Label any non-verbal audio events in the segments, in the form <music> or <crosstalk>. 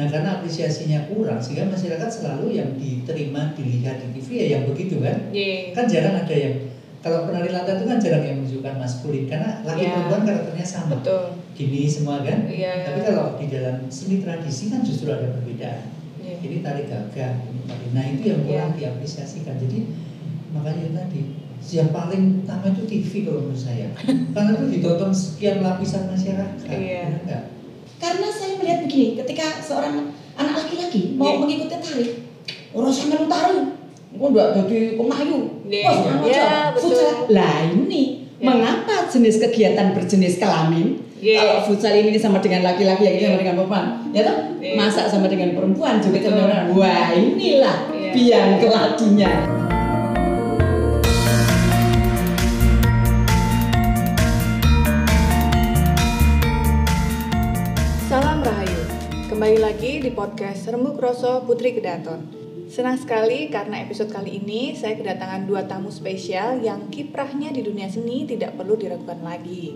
Nah karena apresiasinya kurang sehingga masyarakat selalu yang diterima dilihat di TV ya yang begitu kan. Ye. Kan jarang ada yang kalau penari latar itu kan jarang yang menunjukkan maskulin karena laki Iya. perempuan karakternya sama. Betul. Gini semua kan. Iya. Tapi kalau di dalam seni tradisi kan justru ada perbedaan. Iya. Ini tari gagah, ini tari. Nah itu yang kurang diapresiasikan. Jadi makanya tadi yang paling utama itu TV kalau menurut saya. <laughs> Karena itu ditonton sekian lapisan masyarakat. Iya. benar nggak? Karena melihat begini, ketika seorang anak laki-laki mau Iya. mengikuti tari, orang sama lu tari, gua udah jadi pemayu, Iya. wah sama Iya, aja, betul. futsal. Lah ini, Iya. mengapa jenis kegiatan berjenis kelamin? Iya. Kalau futsal ini sama dengan laki-laki, yang ini sama Iya. dengan perempuan, ya toh? Iya. Masa sama dengan perempuan juga sama dengan Wah inilah Iya. biang keladinya. Lagi di podcast Rembuk Roso Putri Kedaton. Senang sekali karena episode kali ini saya kedatangan dua tamu spesial yang kiprahnya di dunia seni tidak perlu diragukan lagi.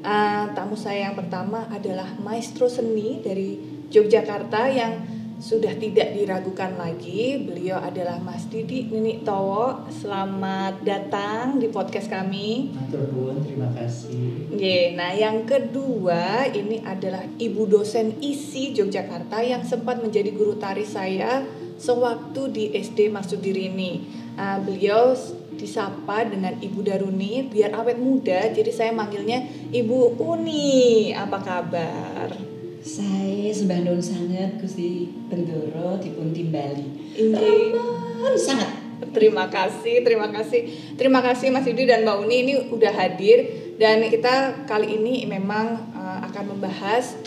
Ah, tamu saya yang pertama adalah maestro seni dari Yogyakarta yang sudah tidak diragukan lagi. Beliau adalah Mas Didi Nini Towo. Selamat datang di podcast kami. Terima kasih. Ye, nah yang kedua ini adalah ibu dosen ISI Yogyakarta yang sempat menjadi guru tari saya sewaktu di SD Marsudirini. Ah, beliau disapa dengan Ibu Daruni biar awet muda, jadi saya manggilnya Ibu Uni. Apa kabar? Saya sembah nuwun sangat Gusti Bendoro dipun timbali. Ini Remen sangat. Terima kasih, terima kasih, terima kasih Mas Yudi dan Mbak Uni ini udah hadir dan kita kali ini memang uh, akan membahas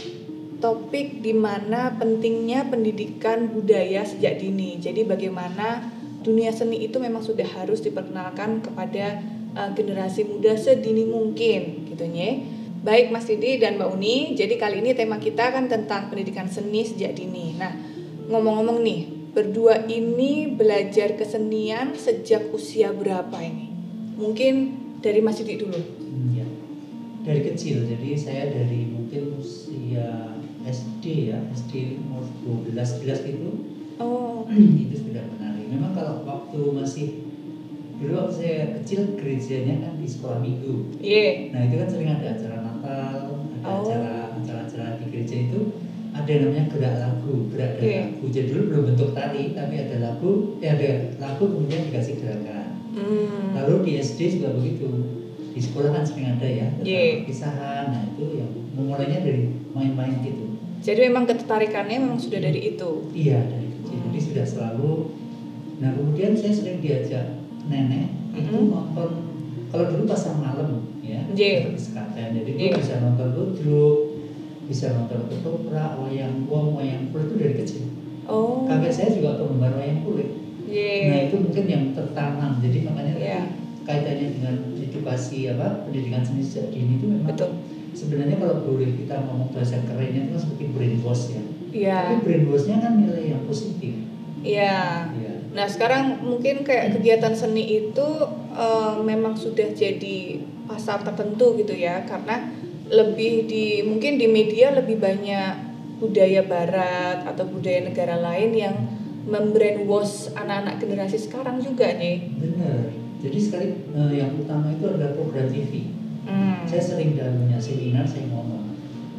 topik di mana pentingnya pendidikan budaya sejak dini. Jadi bagaimana dunia seni itu memang sudah harus diperkenalkan kepada uh, generasi muda sedini mungkin, gitu ya. Baik Mas Didi dan Mbak Uni, jadi kali ini tema kita kan tentang pendidikan seni sejak dini. Nah, ngomong-ngomong nih, berdua ini belajar kesenian sejak usia berapa ini? Mungkin dari Mas Didi dulu. Hmm, ya. Dari kecil, jadi saya dari mungkin usia SD ya, SD umur 12 13 itu Oh, itu sudah menari. Memang kalau waktu masih dulu waktu saya kecil gerejanya kan di sekolah minggu. iya. Nah itu kan sering ada acara Natal, ada Oh. acara acara-acara di gereja itu ada yang namanya gerak lagu, gerak dan Oke. lagu. Jadi dulu belum bentuk tari, tapi ada lagu, eh ada lagu kemudian dikasih gerakan. Hmm. Lalu di SD juga begitu. Di sekolah kan sering ada ya Iya. perpisahan. Nah itu yang memulainya dari main-main gitu. Jadi memang ketertarikannya memang sudah dari itu. Iya dari kecil. Hmm. Jadi sudah selalu. Nah kemudian saya sering diajak nenek itu Mhm. nonton. Kalau dulu pasang malam ya. Iya. seperti sekaten. Jadi Iya. dulu bisa nonton ludruk, bisa nonton ketoprak, wayang wong, wayang kulit itu dari kecil. Oh. Kakek saya juga penggemar wayang kulit. Nah Iya. itu mungkin yang tertanam. Jadi makanya tadi Iya. kaitannya dengan edukasi apa pendidikan seni sejak dini itu memang Betul. sebenarnya kalau boleh kita ngomong bahasa kerennya itu kan seperti brainwash ya. Iya. Tapi brainwashnya kan nilai yang positif. Iya. Iya. Nah sekarang mungkin kayak kegiatan seni itu eh, memang sudah jadi pasar tertentu gitu ya karena lebih di mungkin di media lebih banyak budaya barat atau budaya negara lain yang membrainwash anak-anak generasi sekarang juga nih. Benar. Jadi sekali eh, yang utama itu adalah program TV. Hmm. Saya sering dalam punya seminar saya ngomong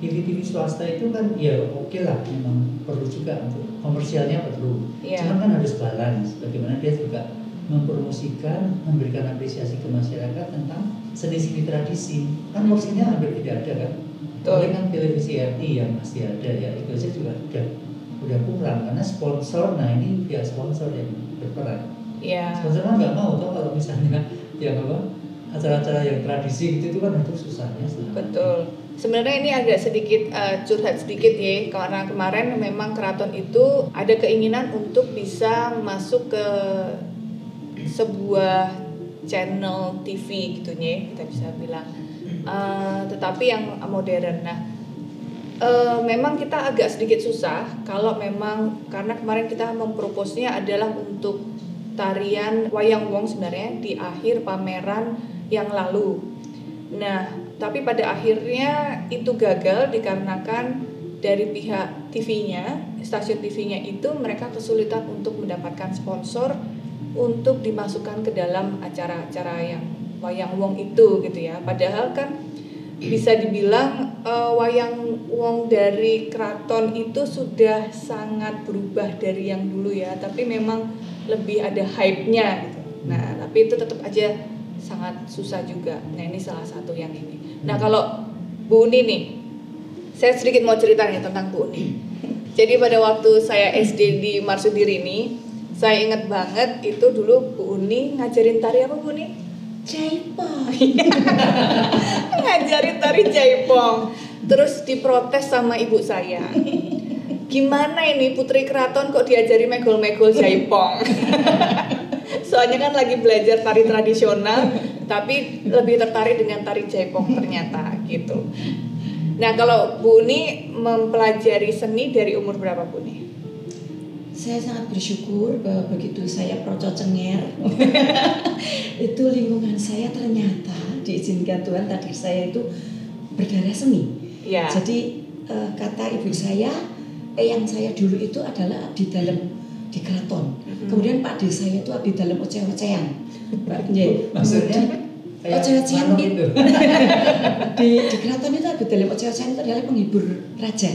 TV-TV swasta itu kan ya oke lah memang perlu juga untuk komersialnya perlu. Iya. Cuman kan harus balance. Bagaimana dia juga mempromosikan, memberikan apresiasi ke masyarakat tentang seni-seni tradisi. Kan porsinya hampir tidak ada kan. Betul. Paling kan televisi RT yang masih ada ya itu aja juga udah udah kurang karena sponsor. Nah ini pihak sponsor yang berperan. Iya. Sponsor kan nggak mau toh kalau misalnya <laughs> yang apa acara-acara yang tradisi gitu itu kan itu susahnya. susah. Betul. Sebenarnya ini agak sedikit eh, curhat sedikit ya, karena kemarin memang keraton itu ada keinginan untuk bisa masuk ke sebuah channel TV gitu ya, kita bisa bilang. Eh, tetapi yang modern. Nah, eh, memang kita agak sedikit susah kalau memang karena kemarin kita memproposnya adalah untuk tarian wayang wong sebenarnya di akhir pameran yang lalu. Nah, tapi pada akhirnya itu gagal dikarenakan dari pihak TV-nya, stasiun TV-nya itu mereka kesulitan untuk mendapatkan sponsor untuk dimasukkan ke dalam acara-acara yang wayang wong itu gitu ya. Padahal kan bisa dibilang uh, wayang wong dari keraton itu sudah sangat berubah dari yang dulu ya, tapi memang lebih ada hype-nya gitu. Nah, tapi itu tetap aja sangat susah juga. Nah, ini salah satu yang ini. Nah, kalau Bu Uni nih, saya sedikit mau cerita nih tentang Bu Uni. Jadi pada waktu saya SD di Marsudiri ini, saya ingat banget itu dulu Bu Uni ngajarin tari apa Bu Uni? Jaipong. <laughs> ngajarin tari jaipong. Terus diprotes sama ibu saya. Gimana ini putri keraton kok diajari megol-megol jaipong? <laughs> Soalnya kan lagi belajar tari tradisional, tapi lebih tertarik dengan tari jaipong ternyata gitu. Nah, kalau Bu Uni mempelajari seni dari umur berapa Bu Uni? Saya sangat bersyukur bahwa begitu saya proco cenger, <laughs> itu lingkungan saya ternyata diizinkan Tuhan tadi saya itu berdarah seni. Ya. Jadi eh, kata ibu saya, eh, yang saya dulu itu adalah di dalam di keraton. Kemudian Pak D saya itu di dalam oceh-ocehan. Pak. Maksudnya gitu. itu. <laughs> di di keraton itu ada dalam oceh-ocehan itu adalah penghibur raja.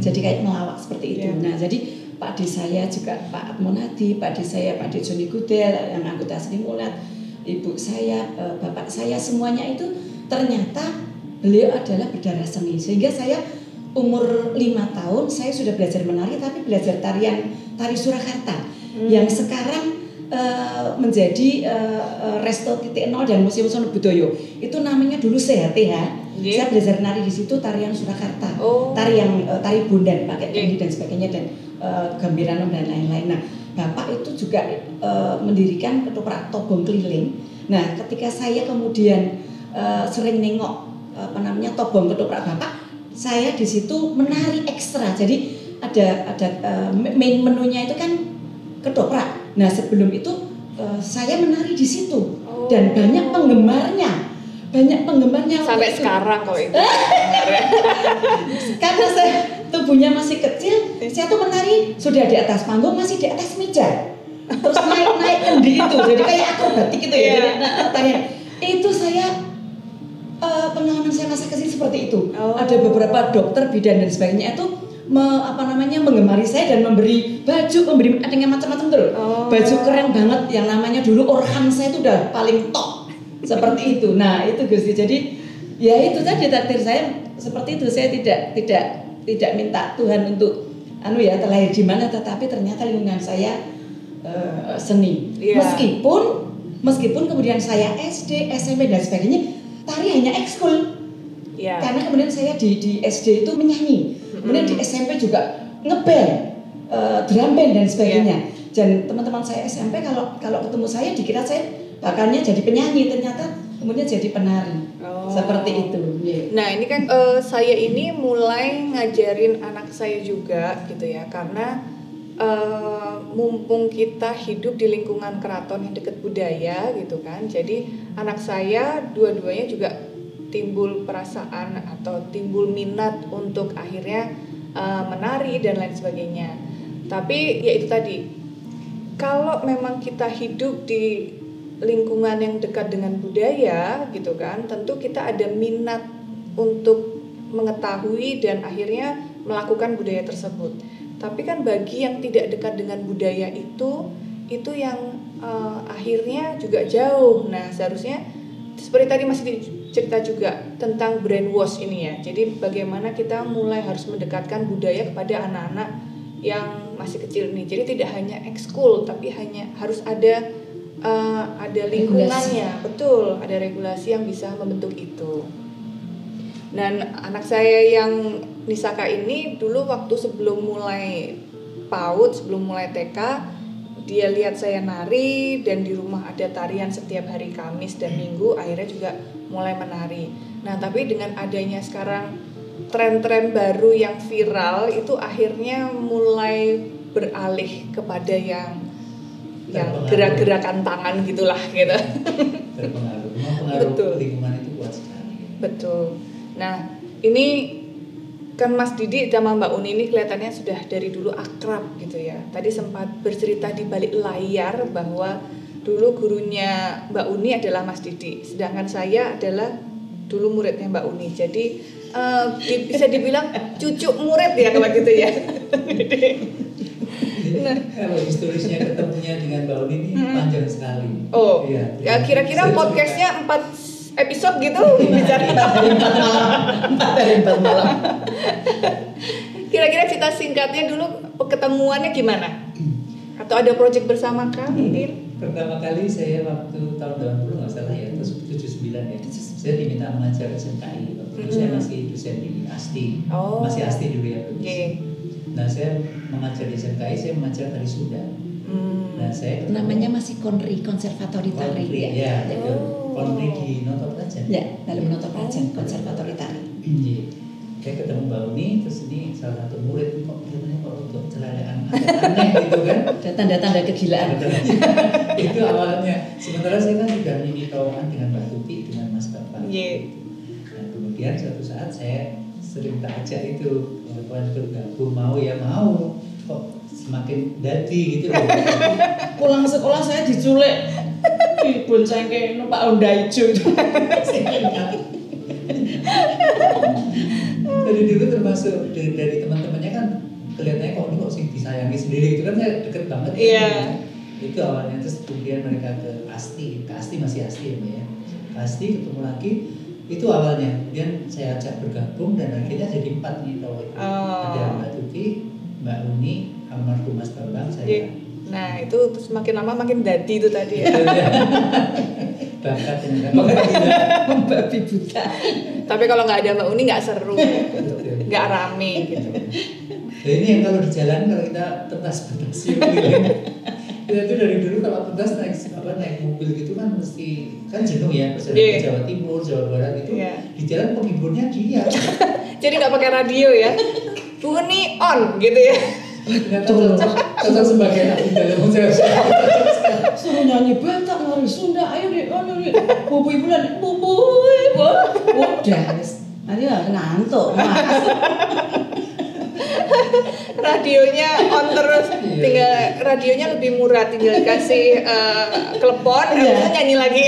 Jadi kayak melawak seperti itu. Iya. Nah, jadi Pak D saya juga Pak Monadi, Pak D saya Pak D Joni Gudel yang anggota Sri Mulat, ibu saya, eh, bapak saya semuanya itu ternyata beliau adalah berdarah seni. Sehingga saya umur lima tahun saya sudah belajar menari tapi belajar tarian tari Surakarta yang sekarang eh, menjadi eh, Resto Titik Nol dan Museum Sono Budoyo. Itu namanya dulu CHTH. Iya. Saya belajar nari di situ tarian Surakarta. Oh. Tari yang eh, tari bundan pakai kendi dan sebagainya dan eh, gambiran dan lain-lain. Nah, Bapak itu juga eh, mendirikan ketoprak tobong keliling. Nah, ketika saya kemudian eh, sering nengok apa namanya tobong ketoprak Bapak, saya di situ menari ekstra. Jadi ada ada eh, main menunya itu kan ketoprak. Nah, sebelum itu eh, saya menari di situ Oh. dan banyak penggemarnya. Banyak penggemarnya Sampai itu. sekarang kalau itu. <laughs> Karena saya tubuhnya masih kecil, saya tuh menari sudah di atas panggung masih di atas meja. Terus naik naik kendi itu, jadi kayak akrobatik gitu ya. Iya. Jadi, nah, tarian. Itu saya eh, pengalaman saya masa kecil seperti itu. Oh. Ada beberapa dokter bidan dan sebagainya itu me- apa namanya menggemari saya dan memberi baju, memberi ada yang macam-macam tuh. Oh. Baju keren banget yang namanya dulu orhan saya itu udah paling top seperti itu. Nah itu Gusti. Jadi ya itu tadi takdir saya seperti itu. Saya tidak tidak tidak minta Tuhan untuk anu ya terlahir di mana, tetapi ternyata lingkungan saya eh, seni. Iya. Meskipun meskipun kemudian saya SD, SMP dan sebagainya tari hanya ekskul. Ya. Karena kemudian saya di di SD itu menyanyi, kemudian di SMP juga ngeband, eh, drum band dan sebagainya. Dan teman-teman saya SMP kalau kalau ketemu saya dikira saya bakalnya jadi penyanyi, ternyata kemudian jadi penari. Oh. Seperti itu. Iya. Nah ini kan eh, saya ini mulai ngajarin anak saya juga gitu ya karena eh, mumpung kita hidup di lingkungan keraton yang dekat budaya gitu kan. Jadi anak saya dua-duanya juga timbul perasaan atau timbul minat untuk akhirnya eh, menari dan lain sebagainya. Tapi ya itu tadi kalau memang kita hidup di lingkungan yang dekat dengan budaya gitu kan tentu kita ada minat untuk mengetahui dan akhirnya melakukan budaya tersebut tapi kan bagi yang tidak dekat dengan budaya itu itu yang eh, akhirnya juga jauh. Nah seharusnya seperti tadi masih cerita juga tentang brainwash ini ya. Jadi bagaimana kita mulai harus mendekatkan budaya kepada anak-anak yang masih kecil nih jadi tidak hanya ekskul tapi hanya harus ada eh, ada lingkungannya. Betul ada regulasi yang bisa membentuk itu. Dan anak saya yang Nisaka ini dulu waktu sebelum mulai PAUD sebelum mulai TK dia lihat saya nari dan di rumah ada tarian setiap hari Kamis dan Minggu akhirnya juga mulai menari nah tapi dengan adanya sekarang tren-tren baru yang viral itu akhirnya mulai beralih kepada yang yang gerak-gerakan tangan gitulah gitu Terpengaruh. Memang pengaruh Betul. lingkungan itu kuat sekali. Betul. Nah, ini kan Mas Didi sama Mbak Uni ini kelihatannya sudah dari dulu akrab gitu ya. Tadi sempat bercerita di balik layar bahwa dulu gurunya Mbak Uni adalah Mas Didi, sedangkan saya adalah dulu muridnya Mbak Uni. Jadi di- bisa dibilang cucu murid ya kalau gitu ya. Nah. Kalau historisnya ketemunya dengan Mbak Uni ini Mm-mm. panjang sekali. Oh, Iya, ya kira-kira Saya podcastnya empat episode gitu bicara dari empat malam empat dari empat malam Kira-kira cerita singkatnya dulu ketemuannya gimana? Atau ada project bersama kah mungkin? Pertama kali saya waktu tahun 80 nggak salah ya, terus 79 ya. Saya diminta mengajar SMKI. Waktu itu saya Mm-mm. masih dosen di ASTI. Oh. Masih ASTI dulu ya. Oke. Nah saya mengajar di SMKI, saya mengajar dari Sunda. Hmm. Nah saya ketemu- namanya masih konri konservatori tari Konri, ya ya. Oh. Konri di Noto ya dalam Noto Prajan konservatori tari Iya. Saya ketemu Mbak Uni, terus ini salah satu murid kok katanya kok untuk celanakan aneh gitu kan. ada tanda-tanda kegilaan itu awalnya. Sementara saya kan sudah ini kawan dengan Mbak Tuti dengan Mas Bapak. Ye. Nah, kemudian suatu saat saya sering tak ajak itu kawan bergabung mau ya mau kok semakin dadi gitu loh. <laughs> pulang sekolah saya diculik ibu saya kayak numpak Honda hijau <laughs> dari dulu termasuk dari, dari teman-temannya kan kelihatannya kok ini kok sih disayangi sendiri gitu kan saya deket banget ya. Iya. itu awalnya terus kemudian mereka ke Asti ke Asti masih Asti ya ya Ke Asti ketemu lagi itu awalnya kemudian saya ajak bergabung dan akhirnya jadi empat nih kalau itu Oh. ada Mbak Tuti Mbak Uni almarhum Mas Bambang saya Nah itu terus makin lama makin dadi itu tadi ya. bakat yang buta Tapi kalau nggak ada Mbak Uni nggak seru, Betul. nggak rame gitu. Nah ini yang kalau di jalan kalau kita pentas pentas yuk keliling. Kita itu dari dulu kalau pentas naik apa naik mobil gitu kan mesti kan jenuh ya Iya. ke Jawa Timur, Jawa Barat itu Iya. di jalan penghiburnya dia. <laughs> Jadi nggak pakai radio ya. <laughs> Bu Uni on gitu ya. Cocok, cocok sebagai anak musik. suruh nyanyi Batak lari Sunda ayo deh ayo deh bubu ibu lan bubu ibu udah wis. nanti lah ngantuk mas Radionya on terus. Iya. Tinggal radionya lebih murah, tinggal kasih eh, klepon, itu nyanyi lagi.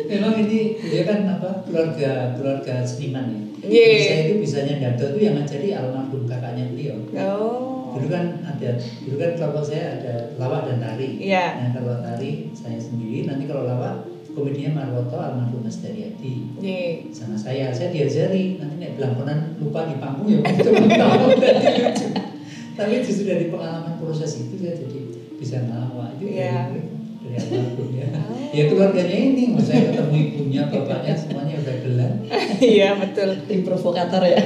Memang ini dia kan apa keluarga keluarga seniman ya. Iya. Jadi Saya itu bisanya dangdut itu yang ngajari almarhum kakaknya beliau. Oh. Dulu kan ada, dulu kan kelompok saya ada lawak dan tari. Iya. Nah kalau tari saya sendiri, nanti kalau lawak komedinya Marwoto almarhum Mas Daryadi. Ye. Sama saya, saya diajari nanti nek belangkonan lupa di panggung ya begitu tahu. <laughs> Tapi justru dari pengalaman proses itu saya jadi bisa ngelawak itu Iya. dari dari almarhum ya. Oh. Ya keluarganya ini, saya ketemu ibunya, bapaknya semuanya udah gelar. Iya betul. tim provokator ya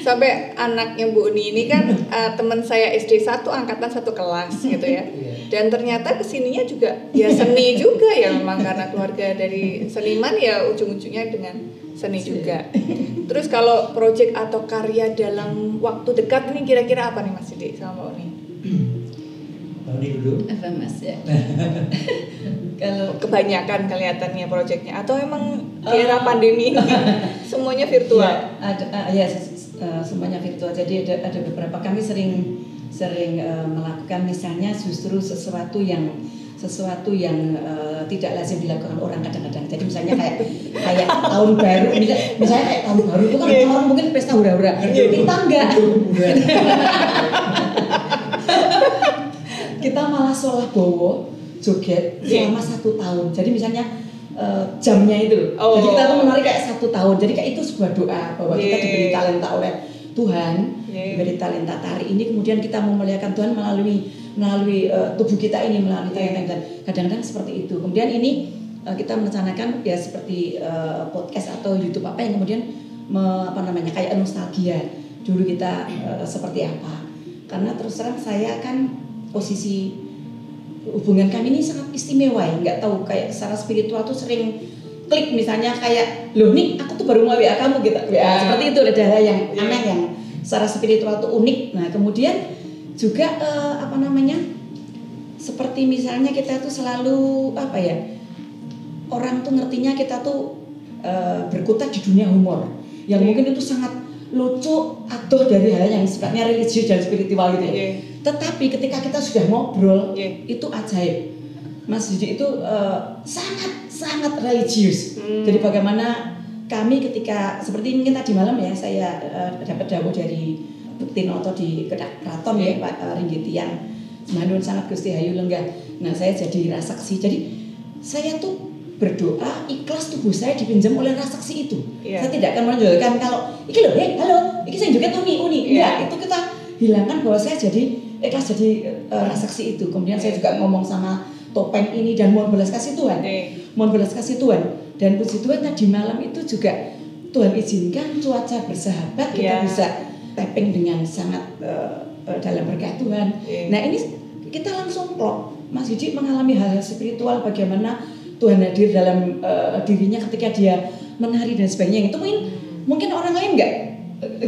Sampai anaknya Bu Uni ini kan eh, teman saya SD satu angkatan satu kelas gitu ya. Iya. Dan ternyata ke sininya juga ya seni juga ya memang karena keluarga dari seniman ya ujung-ujungnya dengan seni juga. Terus kalau proyek atau karya dalam waktu dekat ini kira-kira apa nih Mas Didi sama Mbak Uni? <clears throat> Tahun ini dulu. apa mas ya <laughs> kalau Kebanyakan kelihatannya proyeknya atau emang di era pandemi ini <laughs> semuanya virtual? Ya, ada ah, ya eh, semuanya virtual. Jadi ada ada beberapa kami sering sering eh, melakukan misalnya justru sesuatu yang sesuatu yang eh, tidak lazim dilakukan orang kadang-kadang. Jadi misalnya kayak kayak tahun baru, misalnya, misalnya kayak tahun baru itu kan Iya. orang mungkin pesta hura-hura. Iya. Kita enggak. <laughs> Kita malah sholat bowo joget Iya. selama satu tahun. Jadi misalnya eh, jamnya itu. Oh. Jadi kita tuh menarik kayak satu tahun. Jadi kayak itu sebuah doa bahwa kita Iya. diberi talenta oleh Tuhan, Iya. diberi talenta tari ini kemudian kita memuliakan Tuhan melalui melalui eh, tubuh kita ini melalui Iya. talenta dan kadang-kadang seperti itu. Kemudian ini eh, kita merencanakan ya seperti eh, podcast atau YouTube apa yang kemudian me- apa namanya kayak nostalgia dulu kita eh, seperti apa. Karena terus terang saya kan posisi hubungan kami ini sangat istimewa ya nggak tahu kayak secara spiritual tuh sering klik misalnya kayak loh nih aku tuh baru mau WA kamu gitu Ya. seperti itu ada hal yang Ya. aneh yang secara spiritual tuh unik nah kemudian juga eh, apa namanya seperti misalnya kita tuh selalu apa ya orang tuh ngertinya kita tuh eh, berkutat di dunia humor yang Oke. mungkin itu sangat lucu atau dari hal yang sifatnya religius dan spiritual gitu ya. Oke. Tetapi ketika kita sudah ngobrol Oke. itu ajaib. Mas Didi itu eh, sangat sangat religius. Hmm. Jadi bagaimana kami ketika seperti mungkin tadi malam ya saya eh, dapat dawuh dari Bukti Noto di Kedak Kraton ya Pak eh, Ringgitian Manun sangat Gusti Hayu Lenggah. Nah saya jadi rasaksi. Jadi saya tuh berdoa ikhlas tubuh saya dipinjam oleh rasaksi itu. Iya. Saya tidak akan menunjukkan kalau iki loh, eh halo, iki saya juga uni uni. Iya. Enggak, itu kita hilangkan bahwa saya jadi ikhlas jadi eh, rasaksi itu. Kemudian saya juga ngomong sama topeng ini dan mohon belas kasih Tuhan Oke. mohon belas kasih Tuhan dan puji Tuhan tadi malam itu juga Tuhan izinkan cuaca bersahabat kita Iya. bisa tapping dengan sangat eh, dalam berkat Tuhan. Iya. Nah ini kita langsung plok Mas Didi mengalami hal-hal spiritual bagaimana Tuhan hadir dalam eh, dirinya ketika dia menari dan sebagainya itu mungkin mungkin orang lain nggak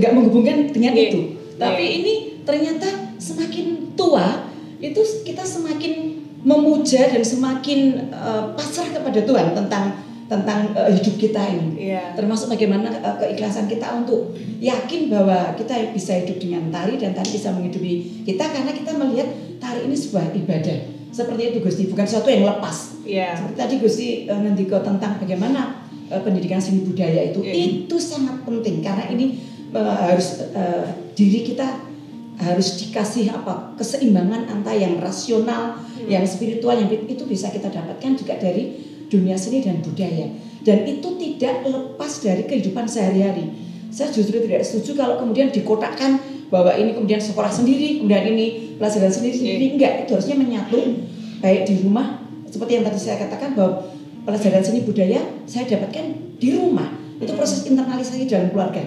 nggak menghubungkan dengan Iya. itu tapi Iya. ini ternyata semakin tua itu kita semakin memuja dan semakin eh, pasrah kepada Tuhan tentang tentang eh, hidup kita ini Iya. termasuk bagaimana eh, keikhlasan kita untuk yakin bahwa kita bisa hidup dengan tari dan tari bisa menghidupi kita karena kita melihat tari ini sebuah ibadah seperti itu Gusti bukan sesuatu yang lepas Iya. seperti tadi Gusti eh, ngendiko tentang bagaimana eh, pendidikan seni budaya itu Iya. itu sangat penting karena ini eh, harus eh, diri kita harus dikasih apa keseimbangan antara yang rasional, Hmm. yang spiritual yang itu bisa kita dapatkan juga dari dunia seni dan budaya dan itu tidak lepas dari kehidupan sehari-hari. Saya justru tidak setuju kalau kemudian dikotakkan bahwa ini kemudian sekolah sendiri, kemudian ini pelajaran sendiri sendiri. Iya. enggak itu harusnya menyatu baik di rumah seperti yang tadi saya katakan bahwa pelajaran seni budaya saya dapatkan di rumah. Itu proses internalisasi dalam keluarga.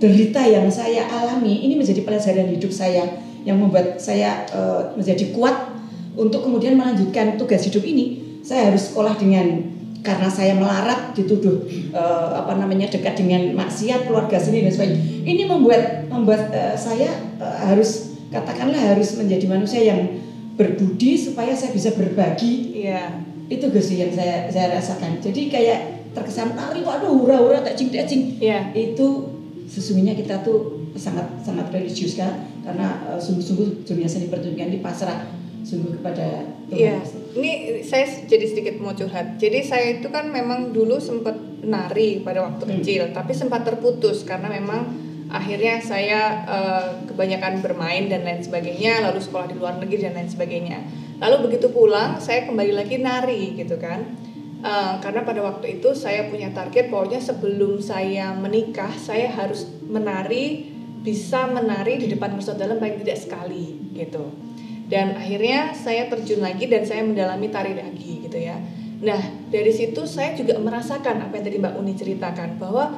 Derita yang saya alami ini menjadi pelajaran hidup saya yang membuat saya eh, menjadi kuat untuk kemudian melanjutkan tugas hidup ini. Saya harus sekolah dengan karena saya melarat dituduh eh, apa namanya dekat dengan maksiat keluarga sendiri dan sebagainya. Ini membuat membuat eh, saya eh, harus katakanlah harus menjadi manusia yang berbudi supaya saya bisa berbagi. Iya. itu Gus yang saya saya rasakan. Jadi kayak terkesan tari waduh hura-hura tak cing tak cing Iya. itu sesungguhnya kita tuh sangat sangat religius kan karena eh, sungguh-sungguh dunia seni pertunjukan ini pasrah sungguh kepada Iya, Tuhan. ini saya jadi sedikit mau curhat. Jadi saya itu kan memang dulu sempat nari pada waktu Hmm. kecil, tapi sempat terputus karena memang akhirnya saya eh, kebanyakan bermain dan lain sebagainya, lalu sekolah di luar negeri dan lain sebagainya. Lalu begitu pulang, saya kembali lagi nari gitu kan. Eh, karena pada waktu itu saya punya target pokoknya sebelum saya menikah saya harus menari bisa menari di depan dalam paling tidak sekali gitu dan akhirnya saya terjun lagi dan saya mendalami tari lagi gitu ya. Nah dari situ saya juga merasakan apa yang tadi Mbak Uni ceritakan bahwa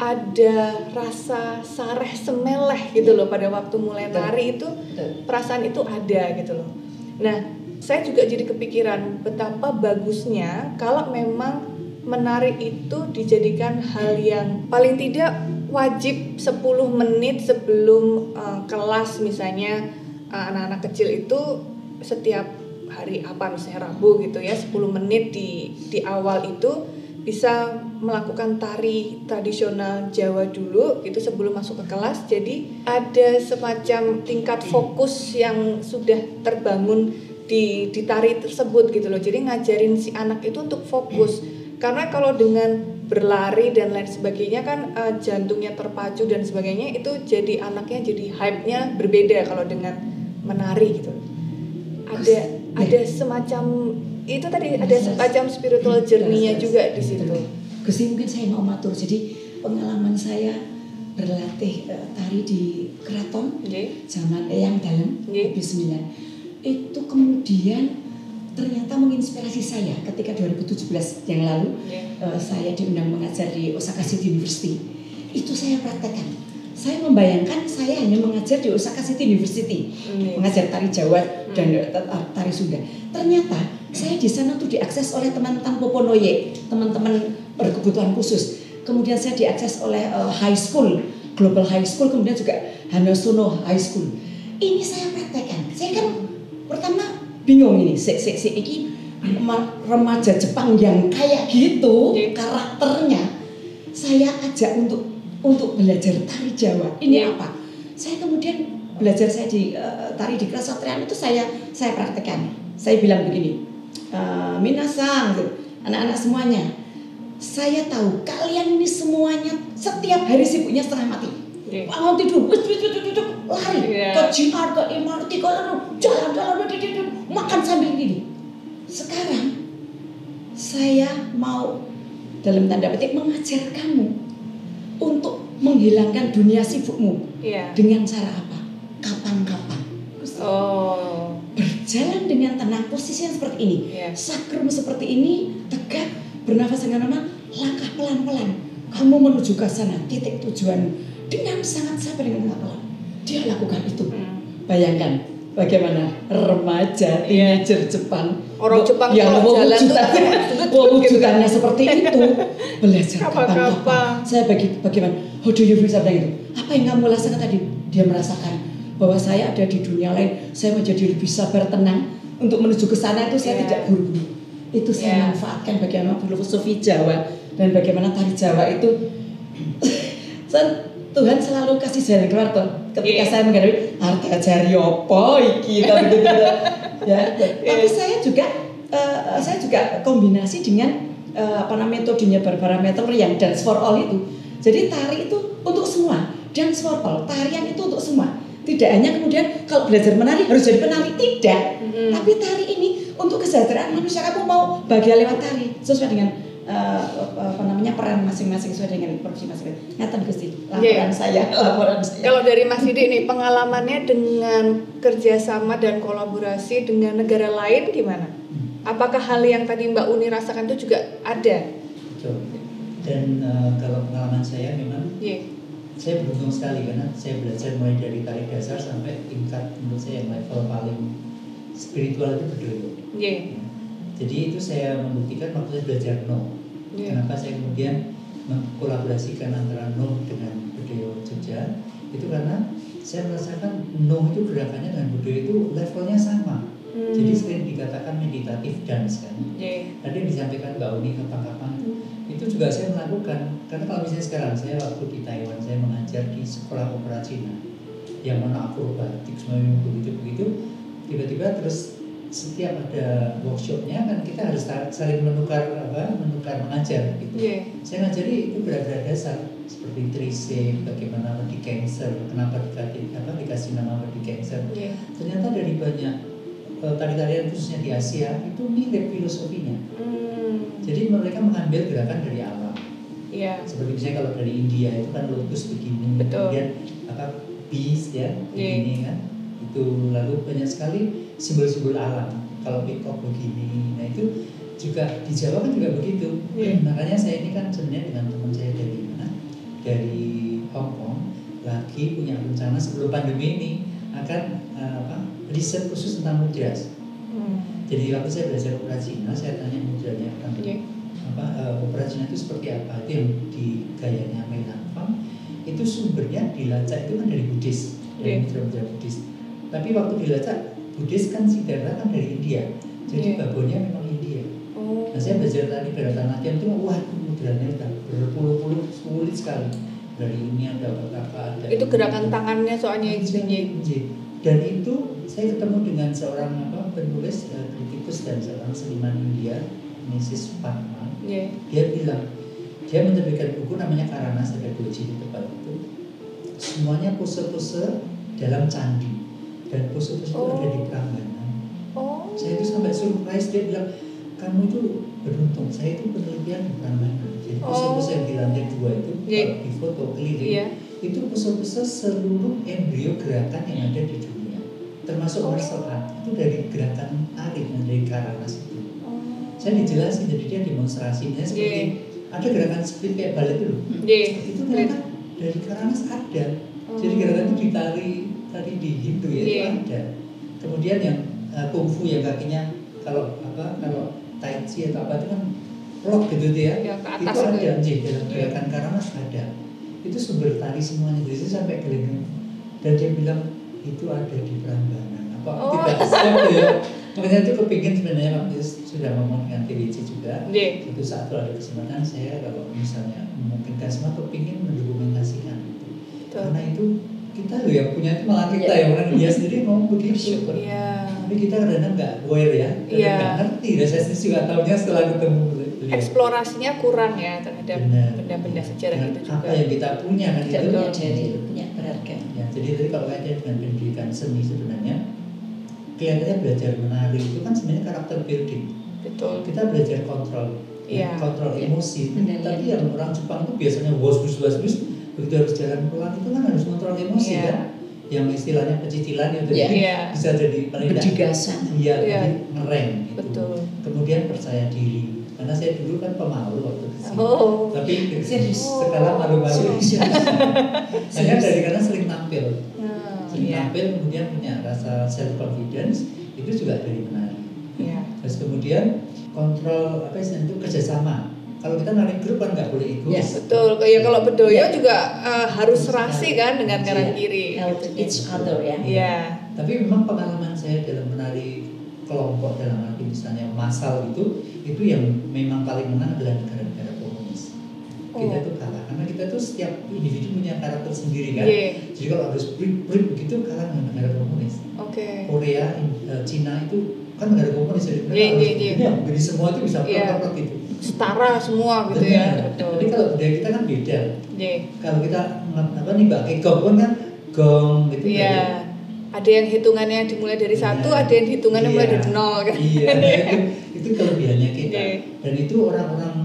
ada rasa sareh semeleh gitu loh pada waktu mulai nari itu perasaan itu ada gitu loh. Nah, saya juga jadi kepikiran betapa bagusnya kalau memang menari itu dijadikan hal yang paling tidak wajib 10 menit sebelum uh, kelas misalnya uh, anak-anak kecil itu setiap hari apa misalnya Rabu gitu ya 10 menit di di awal itu bisa melakukan tari tradisional Jawa dulu itu sebelum masuk ke kelas. Jadi ada semacam tingkat fokus yang sudah terbangun di di tari tersebut gitu loh. Jadi ngajarin si anak itu untuk fokus. Karena kalau dengan berlari dan lain sebagainya kan eh, jantungnya terpacu dan sebagainya itu jadi anaknya jadi hype-nya berbeda kalau dengan menari gitu. Ada ada semacam itu tadi ada semacam spiritual journey-nya juga di situ. Gusti mungkin saya mau matur. Jadi pengalaman saya berlatih eh, tari di keraton Oke. zaman Eyang Dalam Nggih. lebih 9 itu kemudian ternyata menginspirasi saya ketika 2017 yang lalu Oke. eh, saya diundang mengajar di Osaka City University. Itu saya praktekkan saya membayangkan saya hanya mengajar di Osaka City University. Oke. mengajar tari Jawa dan eh, tari Sunda. Ternyata saya di sana tuh diakses oleh teman-teman Poponoye teman-teman berkebutuhan khusus. Kemudian saya diakses oleh eh, high school Global High School kemudian juga Hanasono High School. Ini saya praktekkan. Saya kan pertama bingung ini si si si ma- remaja Jepang yang kayak gitu Oke. karakternya saya ajak untuk untuk belajar tari Jawa. Ini Iya. apa? Saya kemudian belajar saya di eh, tari di kesatrian itu saya saya praktekkan. Saya bilang begini, eh, minasang, gitu. anak-anak semuanya, saya tahu kalian ini semuanya setiap hari sibuknya setengah mati. Bangun tidur, wis, wis, wis, wis, lari Iya. ke JR, ke MRT, ke jalan-jalan, makan sambil gini. Sekarang saya mau dalam tanda petik mengajar kamu menghilangkan dunia sibukmu Iya. dengan cara apa? Kapan-kapan. Oh. Berjalan dengan tenang, posisi yang seperti ini. Iya. Sakrum seperti ini, tegak, bernafas dengan nama, langkah pelan-pelan. Kamu menuju ke sana, titik tujuan dengan sangat sabar dengan pelan. Dia lakukan itu. Hmm. Bayangkan bagaimana? Remaja Iya. teenager Jepang. Orang Jepang yang kalau jalan <laughs> wewujudannya, gitu. seperti itu. <laughs> Belajar Kapan-kapan. kapan-kapan saya bagi bagaimana? How do you feel bilang itu apa yang kamu rasakan tadi? Dia merasakan bahwa saya ada di dunia lain. Saya menjadi lebih sabar tenang untuk menuju ke sana itu saya Iya. tidak buru-buru itu saya Iya. manfaatkan bagaimana filosofi Jawa dan bagaimana tari Jawa itu <coughs> Tuhan selalu kasih jalan keluar tuh. Ketika Iya. saya menghadapi harga jari opo iki? Tapi gitu ya tapi saya juga eh, saya juga kombinasi dengan eh, apa namanya metodenya Barbara Mettler yang dance for all itu. Jadi tari itu untuk semua. Dance for all tarian itu untuk semua. Tidak hanya kemudian kalau belajar menari harus jadi penari. Tidak. Mm-mm. tapi tari ini untuk kesejahteraan manusia. Kamu mau bahagia lewat tari sesuai dengan eh, apa namanya peran masing-masing sesuai dengan profesi masing-masing. Ngaten Gusti, laporan Iya. saya, <laughs> laporan saya. Kalau dari Mas Didi nih pengalamannya dengan kerjasama dan kolaborasi dengan negara lain gimana? Apakah hal yang tadi Mbak Uni rasakan itu juga ada? Betul. Dan eh, kalau pengalaman saya memang Iya. saya beruntung sekali karena saya belajar mulai dari tarik dasar sampai tingkat menurut saya yang level paling spiritual itu bedoyo. Iya. Jadi itu saya membuktikan waktu saya belajar no. Iya. Kenapa saya kemudian mengkolaborasikan antara no dengan bedoyo Jogja itu karena saya merasakan no itu gerakannya dengan bedoyo itu levelnya sama. Hmm. Jadi sering dikatakan meditatif dance kan. Iya. Tadi yang disampaikan Mbak Uni kapan-kapan itu, itu juga saya melakukan karena kalau misalnya sekarang saya waktu di Taiwan saya mengajar di sekolah opera Cina yang mana akrobatik semuanya begitu begitu tiba-tiba terus setiap ada workshopnya kan kita harus saling menukar apa menukar mengajar gitu Iya. saya ngajari itu berat-berat dasar seperti trise bagaimana di cancer kenapa dikasih apa dikasih nama di cancer Iya. ternyata dari banyak eh, tari-tarian khususnya di Asia itu mirip filosofinya Hmm. jadi mereka mengambil gerakan dari alam. Iya. Seperti misalnya kalau dari India itu kan lotus begini, Betul. kemudian apa beast ya, Iya. begini kan. Itu lalu banyak sekali simbol-simbol alam. Kalau peacock begini, nah itu juga di Jawa kan juga begitu. Iya. Makanya saya ini kan sebenarnya dengan teman saya dari mana? Dari Hong Kong lagi punya rencana sebelum pandemi ini akan eh, apa riset khusus tentang mudras. Hmm. Jadi waktu saya belajar opera Cina, saya tanya mudranya orang Iya. apa opera Cina itu seperti apa? Itu yang di gayanya Menafang itu sumbernya dilacak itu kan dari Buddhis, dari mudra-mudra Buddhis. Tapi waktu dilacak Buddhis kan Siddhartha kan dari India, jadi Iya. babonnya memang India. Oh. Nah saya belajar tadi Bharatanatyam itu wah itu mudranya udah berpuluh-puluh sulit sekali. Dari ini ada apa ada Itu ini. gerakan tangannya soalnya itu. Iya. Dan itu saya ketemu dengan seorang apa penulis eh, kritikus dan seorang seniman India, Mrs. Padma. Iya. Dia bilang dia menerbitkan buku namanya Karanas ada doji di tempat itu. Semuanya pose-pose dalam candi dan pose-pose itu ada di Prambanan. Oh. Saya itu sampai surprise dia bilang kamu itu beruntung. Saya itu penelitian di Prambanan. Jadi Oh. pose-pose yang di lantai dua itu Iya. kalau di foto keliling Iya. itu pose-pose seluruh embrio gerakan yang ada di dunia termasuk Oh. martial art itu dari gerakan tarik dari Karanas itu Oh. saya dijelasin jadi dia demonstrasinya seperti Iya. ada gerakan split kayak balet itu loh Iya. itu ternyata dari Karanas ada jadi gerakan itu ditari tadi di Hindu ya itu Iya. ada kemudian yang uh, kungfu yang kakinya kalau apa kalau tai chi atau apa itu kan lock gitu ya Yang ke itu atas ada itu ya? Nji, dalam Iya. gerakan Karanas ada itu sumber tari semuanya jadi saya sampai geleng dan dia bilang itu ada di Prambanan apa Oh. tidak siap ya makanya itu kepingin sebenarnya waktu itu sudah ngomong dengan TWC juga Ye. suatu saat kalau ada kesempatan saya kalau misalnya memungkinkan semua kepingin mendokumentasikan itu Betul. karena itu kita loh yang punya itu malah kita Iya. ya orang dia sendiri ngomong begitu. Iya. tapi kita kadang-kadang nggak aware ya kadang Iya. nggak ngerti dan saya sendiri juga tahunya setelah ketemu beliau Eksplorasinya kurang ya terhadap benda-benda sejarah Dengan itu juga. apa yang kita punya kan itu punya dari punya berharga. ya jadi tadi kalau kaitannya dengan pendidikan seni sebenarnya kelihatannya belajar menari itu kan sebenarnya karakter building Betul. kita belajar kontrol Iya. ya, kontrol Iya. emosi tapi yang orang Jepang itu biasanya was bus was bus begitu harus jalan pelan itu kan harus kontrol emosi Iya. kan yang istilahnya pecicilan itu Iya. jadi Iya. bisa jadi Berdigasan. iya Iya. jadi ngerem gitu. Betul. kemudian percaya diri karena saya dulu kan pemalu waktu kecil Oh. tapi Serius. sekarang malu-malu Serius, <laughs> serius. hanya dari karena sering tampil Hmm, sering Iya. tampil kemudian punya rasa self confidence itu juga dari menari Iya. terus kemudian kontrol apa sih itu kerjasama kalau kita nari grup kan nggak boleh egois Yes. Betul. Ya kalau bedoyo Iya. juga eh, harus serasi kan dengan kanan Iya. kiri. Help each other ya. Iya. tapi memang pengalaman saya dalam menari kelompok dalam arti misalnya masal itu itu yang memang paling menang adalah negara-negara komunis kita Oh. tuh kalah karena kita tuh setiap individu punya karakter sendiri kan Iya. jadi kalau harus break break begitu kalah dengan negara komunis Oke. Korea, In- eh, Cina itu kan negara komunis jadi mereka Iya, harus iya, iya. begini, jadi semua itu bisa Iya. perfect gitu. Setara semua gitu ya. Betul. Tapi kalau budaya kita kan beda. Iya. Kalau kita apa nih mbak gong pun kan gong gitu. Iya. Ada yang hitungannya dimulai dari satu, Iya. ada yang hitungannya mulai Iya. dari nol kan. Iya, <laughs> nah itu, kelebihannya kita. Iya. Dan itu orang-orang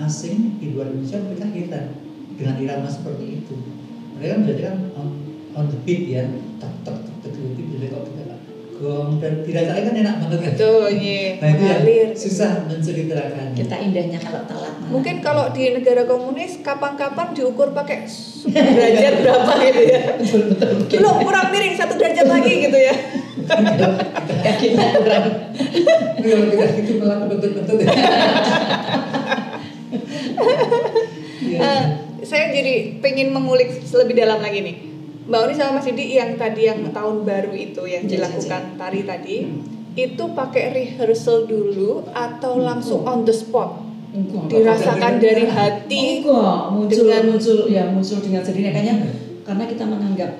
asing di luar Indonesia mereka heran dengan irama seperti itu. Mereka kan berarti kan on, on the beat ya, tak tak gong dan dirasain kan enak banget kan. Betul, iya. Nah itu yang Mengalir. susah menceritakan. Kita indahnya kalau telat malah. Mungkin kalau di negara komunis kapan-kapan diukur pakai derajat <laughs> berapa gitu ya. betul betul. Belum kurang miring satu derajat lagi gitu ya. Kurang. Kalau kita gitu malah ya. Iya. Eh, saya jadi pengen mengulik lebih dalam lagi nih. Mbak Uni sama Mas Didi yang tadi yang tahun baru itu yang Iya, dilakukan tari tadi itu pakai rehearsal dulu atau langsung on the spot Enggak, dirasakan dari hati Enggak, muncul dengan- muncul ya muncul dengan sendirinya kayaknya karena kita menganggap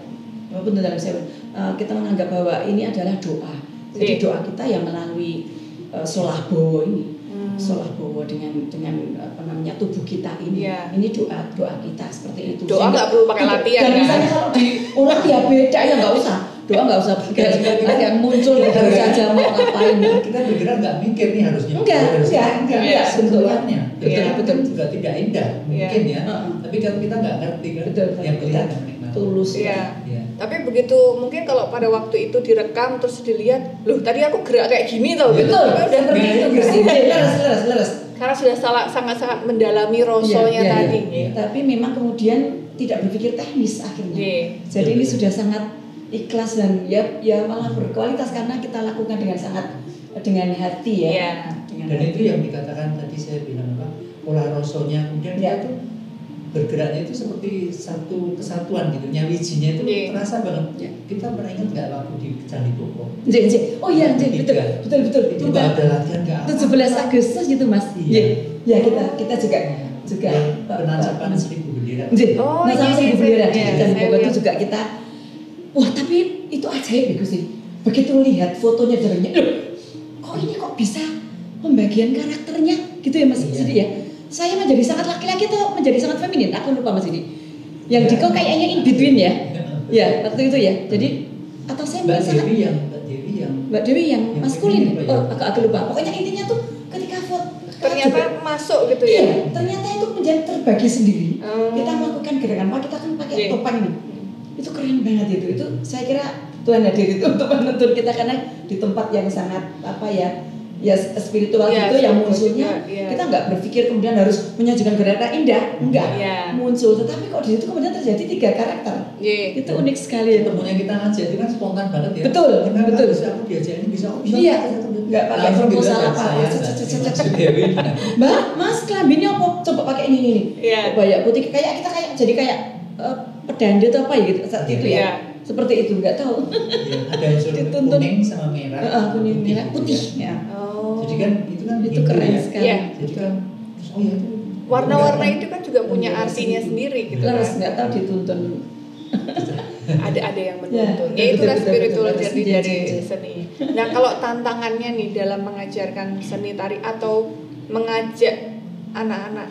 walaupun dalam saya eh, kita menganggap bahwa ini adalah doa. Jadi Iya. doa kita yang melalui uh, solah bowo ini. Solah bowo dengan dengan apa namanya tubuh kita ini. Iya. Ini doa doa kita seperti itu. Doa nggak perlu pakai latihan, Dan kan? misalnya kalau diulang ya beda ya nggak usah. Doa nggak usah pakai latihan muncul dari saja mau ngapain. kita bergerak nggak mikir nih harusnya Enggak, harus enggak, enggak, enggak, sebetulnya betul. betul Iya. juga tidak indah mungkin ya Heeh. tapi kalau kita nggak ngerti kan yang kelihatan Tulus Iya. Tapi begitu mungkin kalau pada waktu itu direkam terus dilihat, loh tadi aku gerak kayak gini tau gitu. Betul, udah Nah, itu itu. Leres, leres, leres. karena sudah salah sangat-sangat mendalami rosonya Iya, iya, tadi. iya. Tapi memang kemudian tidak berpikir teknis akhirnya. Iya. Jadi ini Betul. sudah sangat ikhlas dan ya ya malah berkualitas karena kita lakukan dengan sangat dengan hati ya. Iya. Dengan dan hati. itu yang dikatakan tadi saya bilang apa pola rosonya kemudian kita tuh bergeraknya itu seperti satu kesatuan gitu nyawijinya itu Iya. terasa banget Iya. kita pernah ingat nggak waktu di Candi Boko Nggih, nggih. Oh iya, nggih, betul, betul, betul. itu Kita ada latihan nggak apa 17 Agustus gitu Mas. Iya. Iya. Ya kita kita juga juga penancapan seribu bendera. Oh, nah, sama iya, seribu iya, bendera di iya, Candi saya Bogor itu juga kita wah tapi itu ajaib ya Gusti. Begitu lihat fotonya dari loh kok ini kok bisa pembagian karakternya gitu ya Mas Iya. Ya. Saya menjadi sangat laki-laki atau menjadi sangat feminin? Aku lupa Mas Sidi. Yang Ya. Diko kayaknya in between ya. Ya, waktu itu ya. Jadi atau saya Mbak sangat Dewi yang Mbak Dewi yang Mbak Dewi yang Yang maskulin. apa ya? Oh, agak agak lupa. Pokoknya intinya tuh ketika foto Ternyata masuk gitu Iya, ya. ternyata itu menjadi terbagi sendiri. Oh. Kita melakukan gerakan, Pak, kita kan pakai Iya. topeng nih. Itu keren banget itu. Itu saya kira Tuhan hadir itu <laughs> untuk menuntun kita karena di tempat yang sangat apa ya ya spiritual Iya, itu yang spiritual munculnya juga, iya. kita nggak berpikir kemudian harus menyajikan gerakan indah enggak Iya. muncul tetapi kok di situ kemudian terjadi tiga karakter Iya. itu unik sekali ketemunya kita ngajak itu kan spontan banget ya Betul, Kenapa betul. bisa aku diajak ini bisa aku bisa Iya. Nggak pakai gitu proposal kan, cet, <laughs> Mbak Mas kelaminnya apa? Coba pakai ini ini. Iya. Kebaya putih kayak kita kayak jadi kayak eh, pedanda atau apa ya gitu saat itu ya. Iya. seperti itu nggak tahu ya, ada unsur <laughs> kuning sama merah Heeh, kuning merah gitu putih ya. ya Oh. jadi kan itu kan itu keren ya. sekali Iya. jadi kan terus, oh ya itu warna-warna itu kan juga punya artinya sendiri gitu terus kan. nggak tahu dituntun ada ada yang menuntun. Ya, Ya, itulah spiritual betul, jadi dari seni. Nah, kalau tantangannya nih dalam mengajarkan seni tari atau mengajak anak-anak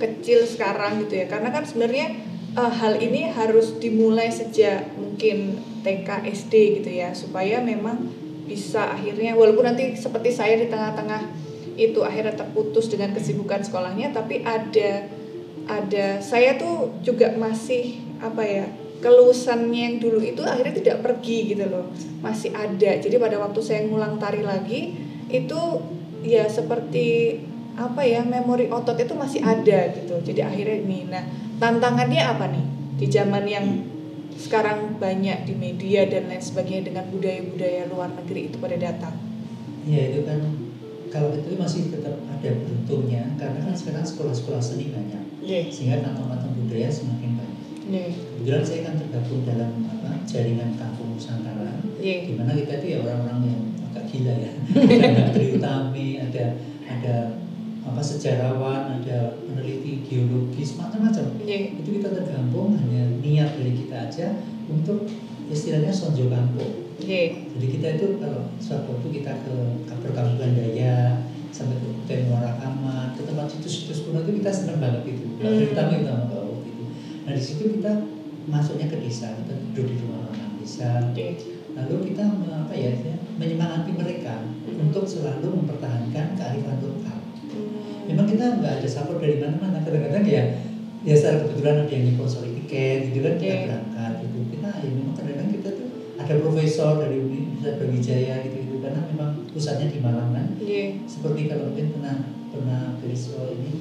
kecil sekarang gitu ya. Karena kan sebenarnya eh, hal ini harus dimulai sejak mungkin TK SD gitu ya, supaya memang bisa akhirnya walaupun nanti seperti saya di tengah-tengah itu akhirnya terputus dengan kesibukan sekolahnya tapi ada ada saya tuh juga masih apa ya kelusannya yang dulu itu akhirnya tidak pergi gitu loh. Masih ada. Jadi pada waktu saya ngulang tari lagi itu ya seperti apa ya memori otot itu masih ada gitu. Jadi akhirnya ini. Nah tantangannya apa nih di zaman yang sekarang banyak di media dan lain sebagainya dengan budaya-budaya luar negeri itu pada datang ya itu kan kalau itu masih tetap ada beruntungnya karena kan sekarang sekolah-sekolah seni banyak yeah. sehingga kantong-kantong budaya semakin banyak yeah. kebetulan saya kan tergabung dalam apa jaringan kampung Nusantara yeah. di mana kita itu ya orang-orang yang agak gila ya <laughs> ada Triutami ada ada apa sejarawan ada peneliti geologis macam-macam yeah. itu kita tergabung hanya niat dari kita aja untuk istilahnya sonjo kampung yeah. jadi kita itu kalau suatu waktu kita ke perkampungan daya sampai ke Kutai Muara Kamat ke tempat situs-situs kuno itu kita senang banget itu terutama kita mau waktu itu nah di situ kita masuknya ke desa kita duduk di rumah orang desa yeah. lalu kita apa ya menyemangati mereka Hmm. untuk selalu mempertahankan kearifan lokal. Memang kita nggak ada support dari mana-mana. Kadang-kadang ya ya secara kebetulan ada yang sponsori tiket gitu kan kita berangkat gitu. Kita ya memang kadang-kadang kita tuh ada profesor dari Universitas Brawijaya gitu gitu karena memang pusatnya di Malang kan. Yeah. seperti kalau mungkin pernah pernah beriswa ini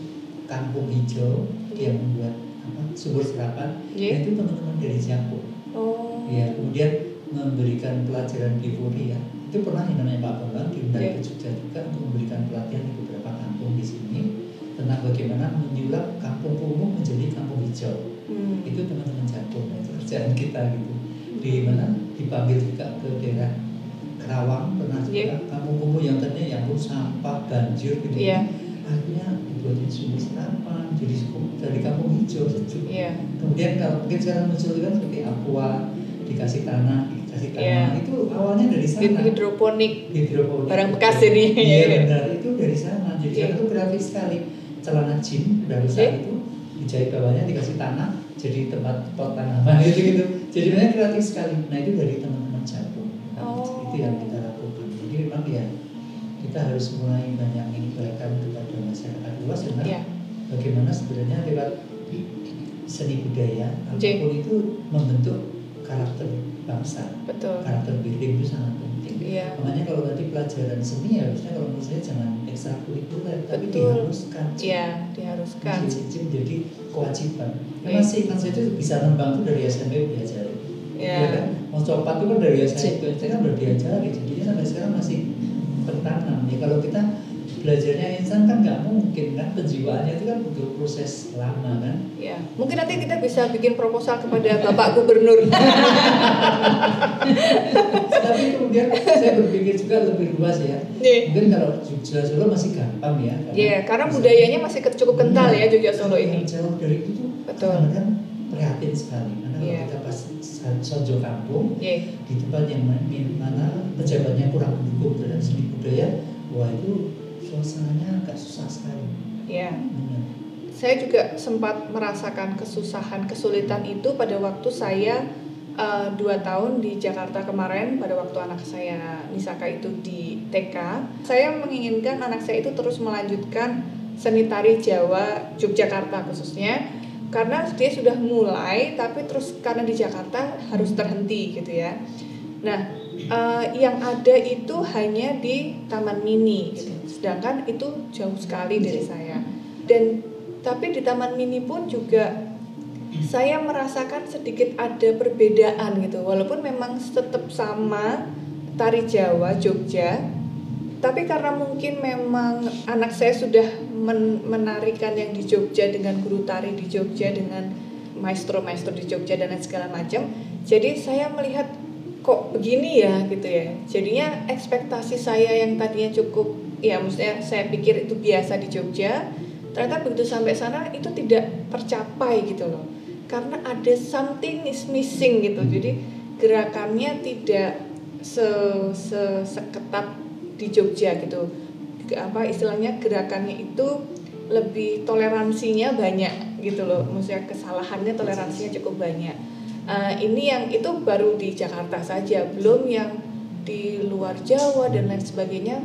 kampung hijau yang membuat apa sumur serapan. Yeah. Nah, itu teman-teman dari Japo Oh. ya kemudian memberikan pelajaran Bivori ya itu pernah yang namanya Pak Bambang diundang Iya. ke Jogja juga untuk memberikan pelatihan di beberapa kampung di sini tentang bagaimana menyulap kampung kumuh menjadi kampung hijau Hmm. itu teman-teman Japo nah, itu kerjaan kita gitu di mana dipanggil juga ke daerah Kerawang pernah juga Iya. kampung kumuh yang tadinya yang pun sampah banjir gitu Iya. akhirnya dibuatin sumur serapan jadi dari kampung hijau sejuk Iya. kemudian kalau mungkin sekarang muncul kan seperti aqua dikasih tanah dikasih tanah Iya. itu awalnya dari sana. Hidroponik. Hidroponik. Barang bekas ini. iya benar. Itu dari sana. Jadi Iya. sana itu kreatif sekali. Celana jean dari Iya. saat itu dijahit bawahnya dikasih tanah jadi tempat pot tanaman <laughs> gitu gitu. Jadi memang kreatif sekali. Nah itu dari teman-teman jago Oh. itu yang kita lakukan. Jadi memang ya kita harus mulai banyak menyebarkan kepada masyarakat luas karena Iya. bagaimana sebenarnya lewat seni budaya apa pun itu membentuk karakter bangsa. Betul. Karakter diri itu sangat penting. Iya. Makanya kalau tadi pelajaran seni ya harusnya kalau menurut saya jangan ekstrakurikuler tapi diharuskan. Iya diharuskan. Jadi menjadi kewajiban. Iya. memang sih kan saya itu bisa nembang itu dari SMP diajari. Iya. Ya kan? mau copat itu kan dari SMP saya kan udah diajari. Jadinya sampai sekarang masih tertanam ya kalau kita belajarnya instan kan nggak mungkin kan penjiwaannya itu kan butuh proses lama kan Iya. mungkin nanti kita bisa bikin proposal kepada bapak gubernur tapi kemudian saya berpikir juga lebih luas ya Iya. mungkin kalau Jogja Solo masih gampang ya Iya, karena budayanya masih cukup kental ya Jogja Solo ini. Yang jauh dari itu tuh Betul. kan prihatin sekali karena kalau Iya. kita pas sojo kampung Iya. di tempat yang mana pejabatnya kurang mendukung terhadap seni budaya wah itu suasananya agak susah sekali Iya. Benar. Saya juga sempat merasakan kesusahan, kesulitan itu pada waktu saya eh, dua tahun di Jakarta kemarin pada waktu anak saya Nisaka itu di TK. Saya menginginkan anak saya itu terus melanjutkan seni tari Jawa Yogyakarta khususnya karena dia sudah mulai tapi terus karena di Jakarta harus terhenti gitu ya. Nah, eh, yang ada itu hanya di Taman Mini gitu. Sedangkan itu jauh sekali dari saya. Dan tapi di Taman Mini pun juga saya merasakan sedikit ada perbedaan gitu. Walaupun memang tetap sama tari Jawa Jogja, tapi karena mungkin memang anak saya sudah men- menarikan yang di Jogja dengan guru tari di Jogja dengan maestro-maestro di Jogja dan segala macam, Jadi saya melihat kok begini ya gitu ya. Jadinya ekspektasi saya yang tadinya cukup ya maksudnya saya pikir itu biasa di Jogja, ternyata begitu sampai sana itu tidak tercapai gitu loh. Karena ada something is missing gitu. Jadi gerakannya tidak se, se seketat di Jogja gitu. Apa istilahnya gerakannya itu lebih toleransinya banyak gitu loh. Maksudnya kesalahannya toleransinya cukup banyak uh, ini yang itu baru di Jakarta saja belum yang di luar Jawa dan lain sebagainya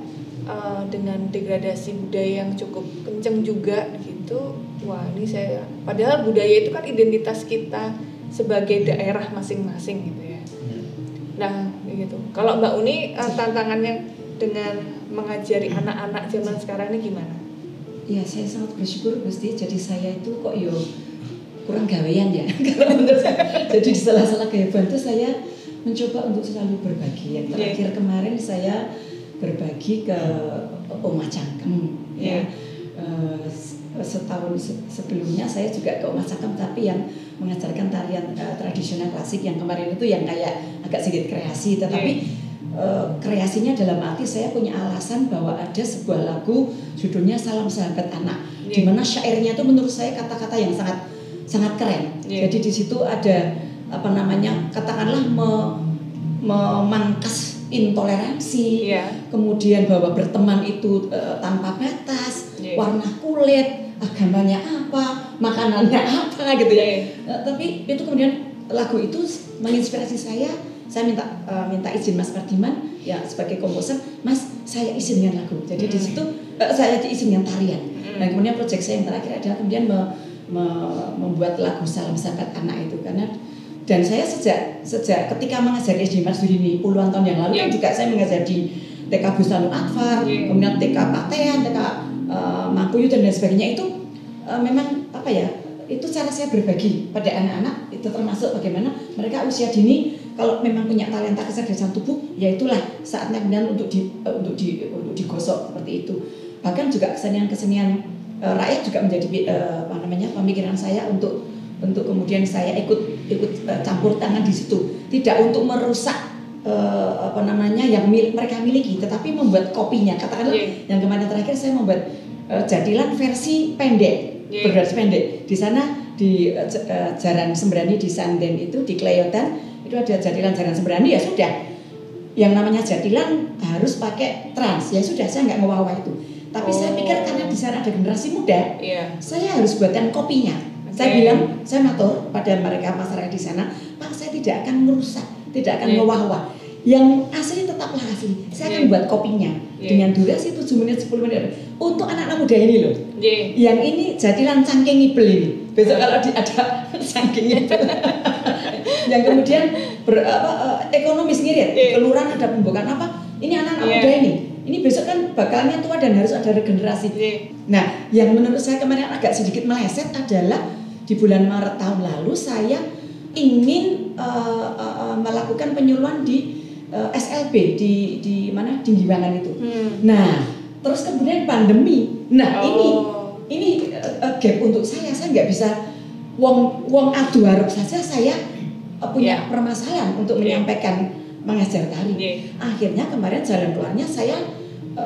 uh, dengan degradasi budaya yang cukup kenceng juga gitu. Wah ini saya padahal budaya itu kan identitas kita sebagai daerah masing-masing gitu ya. Nah gitu. Kalau Mbak Uni uh, tantangannya dengan mengajari anak-anak zaman sekarang ini gimana? Ya saya sangat bersyukur Gusti. Jadi saya itu kok yo kurang gawean ya. <laughs> Kalau menurut saya. Jadi di salah-salah kehidupan itu saya mencoba untuk selalu berbagi. Yang iya. terakhir yeah. kemarin saya berbagi ke Oma Cangkem ya uh, setahun sebelumnya saya juga ke Oma Cangkem tapi yang mengajarkan tarian uh, tradisional klasik yang kemarin itu yang kayak agak sedikit kreasi tetapi yeah. Uh, kreasinya dalam arti saya punya alasan bahwa ada sebuah lagu judulnya Salam Sahabat Anak yeah. di mana syairnya itu menurut saya kata-kata yang sangat sangat keren. Yeah. Jadi di situ ada apa namanya katakanlah me, memangkas intoleransi, yeah. kemudian bahwa berteman itu uh, tanpa batas, yeah. warna kulit, agamanya apa, makanannya apa gitu ya. Yeah. Uh, tapi itu kemudian lagu itu menginspirasi saya. Saya minta uh, minta izin Mas Pardiman ya sebagai komposer, Mas saya izin dengan lagu. Jadi mm. di situ uh, saya izin dengan tarian. Mm. Dan kemudian proyek saya yang terakhir adalah kemudian me, membuat lagu salam sahabat anak itu karena dan saya sejak sejak ketika mengajar SD Mas ini puluhan tahun yang lalu yeah. kan juga saya mengajar di TK Bustanul Atfar, yeah. kemudian TK Patean, TK uh, eh, Makuyu dan lain sebagainya itu uh, memang apa ya itu cara saya berbagi pada anak-anak itu termasuk bagaimana mereka usia dini kalau memang punya talenta kecerdasan tubuh ya itulah saatnya kemudian untuk di uh, untuk di untuk digosok seperti itu bahkan juga kesenian-kesenian uh, rakyat juga menjadi uh, apa namanya pemikiran saya untuk untuk kemudian saya ikut ikut uh, campur tangan di situ tidak untuk merusak uh, apa namanya yang mil mereka miliki tetapi membuat kopinya katakanlah yeah. yang kemarin terakhir saya membuat uh, jadilan versi pendek yeah. berversi pendek di sana di uh, Jalan Sembrani di Sanden itu di Kleyotan itu ada jadilan Jalan Sembrani ya sudah yang namanya jadilan harus pakai trans ya sudah saya nggak ngewawah itu tapi oh. saya pikir karena di sana ada generasi muda, yeah. saya harus buatkan kopinya. Saya bilang, saya matur pada mereka masyarakat di sana, Pak saya tidak akan merusak, tidak akan yeah. mewah-wah. Yang asli tetaplah asli. Saya yeah. akan buat kopinya yeah. dengan durasi 7 menit 10 menit. Untuk anak-anak muda ini loh. Yeah. Yang ini jadilah cangking ibel ini. Besok kalau di, ada cangking ibel. <laughs> yang kemudian ber, apa, uh, ekonomis ngirit. Yeah. Kelurahan ada pembukaan apa? Ini anak-anak yeah. muda ini ini besok kan bakalnya tua dan harus ada regenerasi. Yeah. Nah, yang menurut saya kemarin agak sedikit meleset adalah di bulan Maret tahun lalu saya ingin uh, uh, melakukan penyuluhan di uh, SLB di di mana di Giwangan itu. Hmm. Nah, terus kemudian pandemi. Nah, oh. ini ini uh, gap untuk saya. Saya nggak bisa wong wong adu harap saja saya uh, punya yeah. permasalahan untuk yeah. menyampaikan mengajar tari. Yeah. Akhirnya kemarin jalan keluarnya saya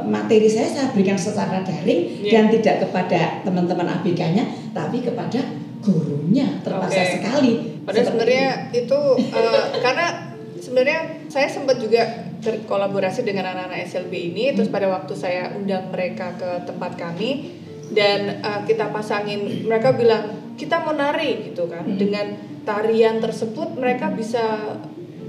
materi saya saya berikan secara daring yeah. dan tidak kepada teman-teman ABK-nya tapi kepada gurunya terpaksa okay. sekali. Padahal sebenarnya itu, uh, <laughs> karena sebenarnya saya sempat juga berkolaborasi dengan anak-anak SLB ini hmm. terus pada waktu saya undang mereka ke tempat kami dan uh, kita pasangin mereka bilang kita mau nari gitu kan hmm. dengan tarian tersebut mereka bisa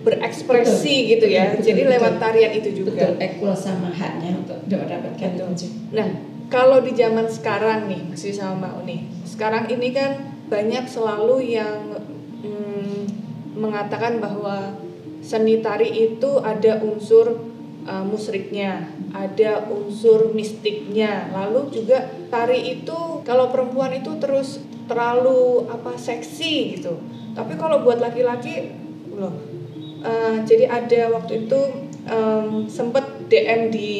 berekspresi betul, gitu ya. Betul, Jadi betul, lewat tarian itu juga. Betul, equal sama haknya untuk mendapatkan itu. Nah, kalau di zaman sekarang nih, masih sama Mbak Uni. Sekarang ini kan banyak selalu yang hmm, mengatakan bahwa seni tari itu ada unsur uh, musriknya, ada unsur mistiknya. Lalu juga tari itu kalau perempuan itu terus terlalu apa seksi gitu. Tapi kalau buat laki-laki loh uh, jadi ada waktu itu um, sempet DM di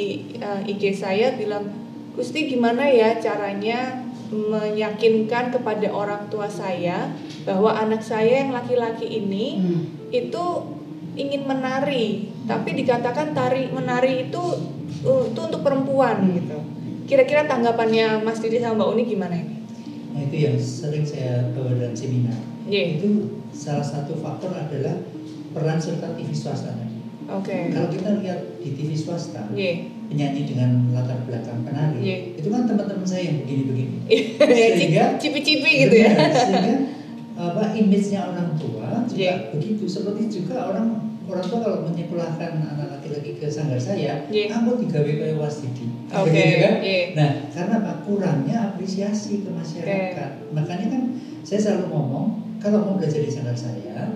uh, eh, IG saya bilang Gusti gimana ya caranya meyakinkan kepada orang tua saya bahwa anak saya yang laki-laki ini Hmm. itu ingin menari, tapi dikatakan tari menari itu uh, itu untuk perempuan Hmm. gitu. Kira-kira tanggapannya Mas Didi sama Mbak Uni gimana ini? Nah itu yang sering saya bawa dalam seminar. Ye. Itu salah satu faktor adalah peran serta TV swasta. Oke. Kalau kita lihat di TV swasta, Ye. Penyanyi dengan latar belakang penari, Iya. itu kan teman-teman saya yang begini-begini. Ya, Sehingga cipi-cipi gitu ya. Sehingga apa image-nya orang tua juga Iya. begitu. Seperti juga orang orang tua kalau menyekolahkan anak laki-laki ke sanggar saya, Iya. aku digawe kayak wasdidi. Oke. Begitu kan? Iya. Nah, karena apa? Kurangnya apresiasi ke masyarakat. Makanya kan saya selalu ngomong, kalau mau belajar di sanggar saya,